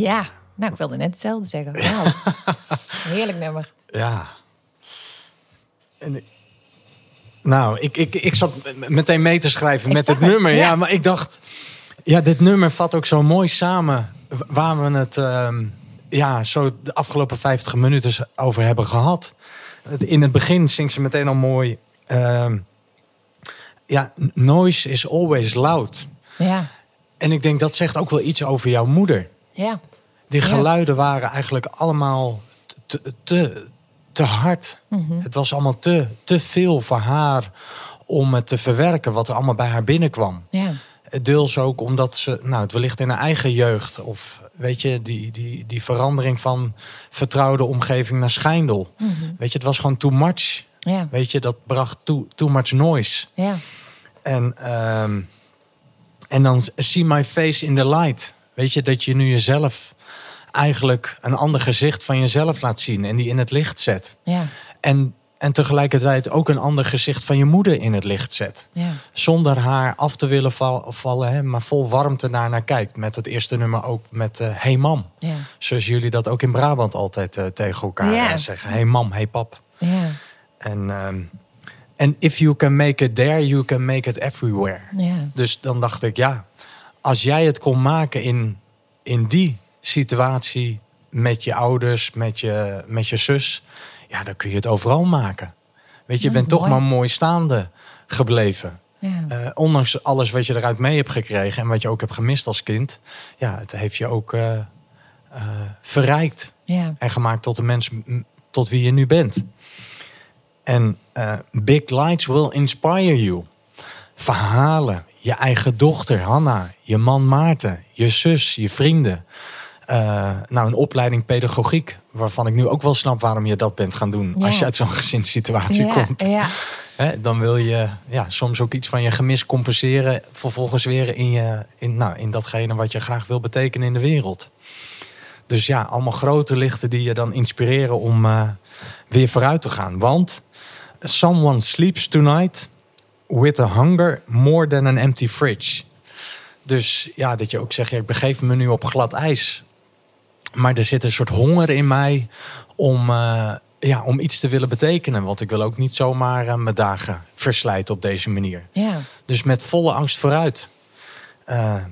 Ja, nou, ik wilde net hetzelfde zeggen. Heerlijk nummer. Ja. En, Nou, ik, ik, ik zat meteen mee te schrijven Ik met het het, nummer. Ja. ja. maar ik dacht, ja, dit nummer vat ook zo mooi samen waar we het ehm, ja, zo de afgelopen 50 minuten over hebben gehad. Het- In het begin zingt ze meteen al mooi. ehm, ja, noise is always loud. Ja, En ik denk dat zegt ook wel iets over jouw moeder. ja, Die Ja. geluiden waren eigenlijk allemaal te, te, te hard. Mhm. Het was allemaal te, te veel voor haar om het te verwerken wat er allemaal bij haar binnenkwam. ja. Deels ook omdat ze, nou, het wellicht in haar eigen jeugd, of weet je, die, die, die verandering van vertrouwde omgeving naar schijndel. Mhm. Weet je, het was gewoon too much. Ja, Weet je, dat bracht too, too much noise. ja, En, ehm, en dan see my face in the light. Weet je, dat je nu jezelf eigenlijk een ander gezicht van jezelf laat zien en die in het licht zet. ja, En, en tegelijkertijd ook een ander gezicht van je moeder in het licht zet. ja. Zonder haar af te willen val- vallen, hè, maar vol warmte naar naar kijkt. Met het eerste nummer ook met eh Hey mam. ja. Zoals jullie dat ook in Brabant altijd eh, tegen elkaar Ja. eh, zeggen. Hey mam, hey pap. ja. En ehm, en if you can make it there, you can make it everywhere. ja. Dus dan dacht ik, ja, als jij het kon maken in, in die situatie met je ouders, met je, met je zus, ja, dan kun je het overal maken. Weet je, je bent toch maar mooi staande gebleven. ja. Eh, ondanks alles wat je eruit mee hebt gekregen en wat je ook hebt gemist als kind, ja, het heeft je ook eh, eh, verrijkt ja. en gemaakt tot de mens tot wie je nu bent. En Big Lights will inspire you. Verhalen, je eigen dochter Hanna, je man Maarten, je zus, je vrienden. Eh, nou, een opleiding pedagogiek, waarvan ik nu ook wel snap waarom je dat bent gaan doen. Ja. Als je uit zo'n gezinssituatie ja, komt. Ja, Hè, dan wil je ja, soms ook iets van je gemis compenseren. Vervolgens weer in, je, in, nou, in datgene wat je graag wil betekenen in de wereld. Dus ja, allemaal grote lichten die je dan inspireren om eh, weer vooruit te gaan. Want someone sleeps tonight with a hunger more than an empty fridge. Dus ja, dat je ook zegt, ja, ik begeef me nu op glad ijs. Maar er zit een soort honger in mij om, eh, ja, om iets te willen betekenen. Want ik wil ook niet zomaar eh, mijn dagen verslijten op deze manier. ja. Dus met volle angst vooruit.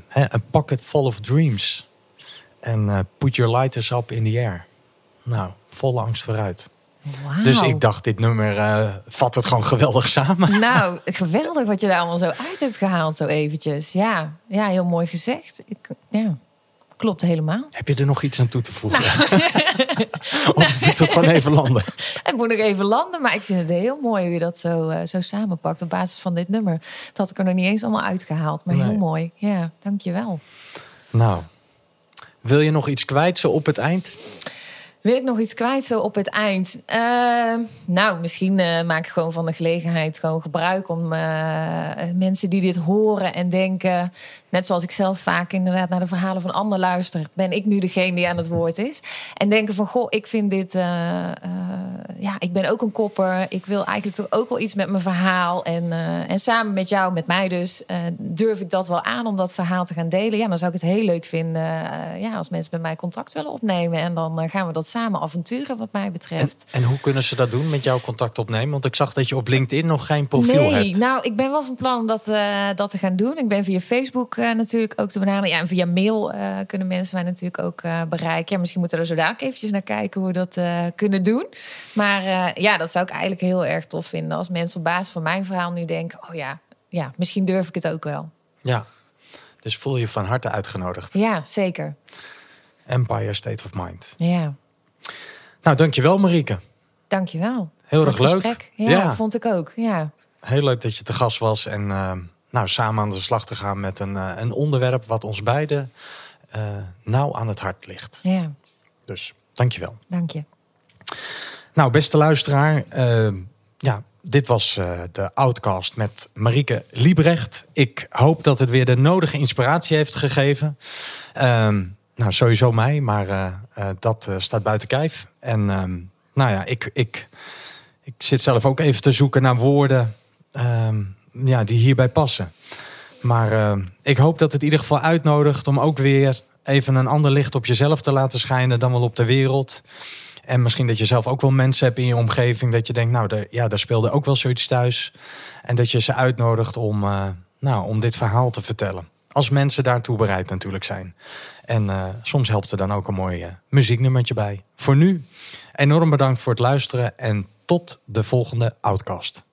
Hè, een pocket full of dreams. En put your lighters up in the air. Nou, volle angst vooruit. Wauw. Dus ik dacht, dit nummer vat het gewoon geweldig samen. Nou, geweldig wat je daar allemaal zo uit hebt gehaald, zo eventjes. Ja, ja heel mooi gezegd. Ik, ja, klopt helemaal. Heb je er nog iets aan toe te voegen? of moet het gewoon even landen? Het moet nog even landen, maar ik vind het heel mooi hoe je dat zo, eh, zo samenpakt op basis van dit nummer. Dat had ik er nog niet eens allemaal uitgehaald, maar heel mooi. Ja, dankjewel. Nou, wil je nog iets kwijt zo op het eind? Wil ik nog iets kwijt zo op het eind? Eh, nou, misschien eh, maak ik gewoon van de gelegenheid gewoon gebruik om eh, mensen die dit horen en denken, net zoals ik zelf vaak inderdaad naar de verhalen van anderen luister, ben ik nu degene die aan het woord is. En denken van, goh, ik vind dit, ja, ik ben ook een kopper. Ik wil eigenlijk toch ook wel iets met mijn verhaal. En, eh, en samen met jou, met mij dus, eh, durf ik dat wel aan om dat verhaal te gaan delen. Ja, dan zou ik het heel leuk vinden eh, ja, als mensen met mij contact willen opnemen. En dan gaan we dat samen avonturen wat mij betreft. en hoe kunnen ze dat doen met jouw contact opnemen? Want ik zag dat je op LinkedIn nog geen profiel nee, hebt. nou, ik ben wel van plan om dat, dat te gaan doen. Ik ben via Facebook natuurlijk ook te benaderen. Ja, en via mail kunnen mensen mij natuurlijk ook bereiken. Ja, misschien moeten we er zo dadelijk eventjes naar kijken hoe we dat kunnen doen. Maar eh, ja, dat zou ik eigenlijk heel erg tof vinden. Als mensen op basis van mijn verhaal nu denken... oh ja, ja misschien durf ik het ook wel. Ja, dus voel je van harte uitgenodigd. Ja, zeker. Empire State of Mind. Ja, Nou, dankjewel Marieke. dankjewel. Heel erg leuk. gesprek. Ja, Ja. vond ik ook. Ja, Heel leuk dat je te gast was en eh, nou, samen aan de slag te gaan met een, eh, een onderwerp wat ons beiden nauw aan het hart ligt. ja, Dus dankjewel. dank je. Nou, beste luisteraar, eh, ja, dit was eh, de Outcast met Marieke Liebrecht. Ik hoop dat het weer de nodige inspiratie heeft gegeven. Ehm, nou, sowieso mij, maar eh, dat staat buiten kijf. En ehm, nou ja, ik, ik, ik zit zelf ook even te zoeken naar woorden ehm, ja, die hierbij passen. Maar ik hoop dat het in ieder geval uitnodigt om ook weer even een ander licht op jezelf te laten schijnen dan wel op de wereld. En misschien dat je zelf ook wel mensen hebt in je omgeving dat je denkt, nou, daar, ja, daar speelde ook wel zoiets thuis. En dat je ze uitnodigt om, eh, nou, om dit verhaal te vertellen. Als mensen daartoe bereid natuurlijk zijn. En eh, soms helpt er dan ook een mooi eh, muzieknummertje bij. Voor nu, enorm bedankt voor het luisteren en tot de volgende Outcast.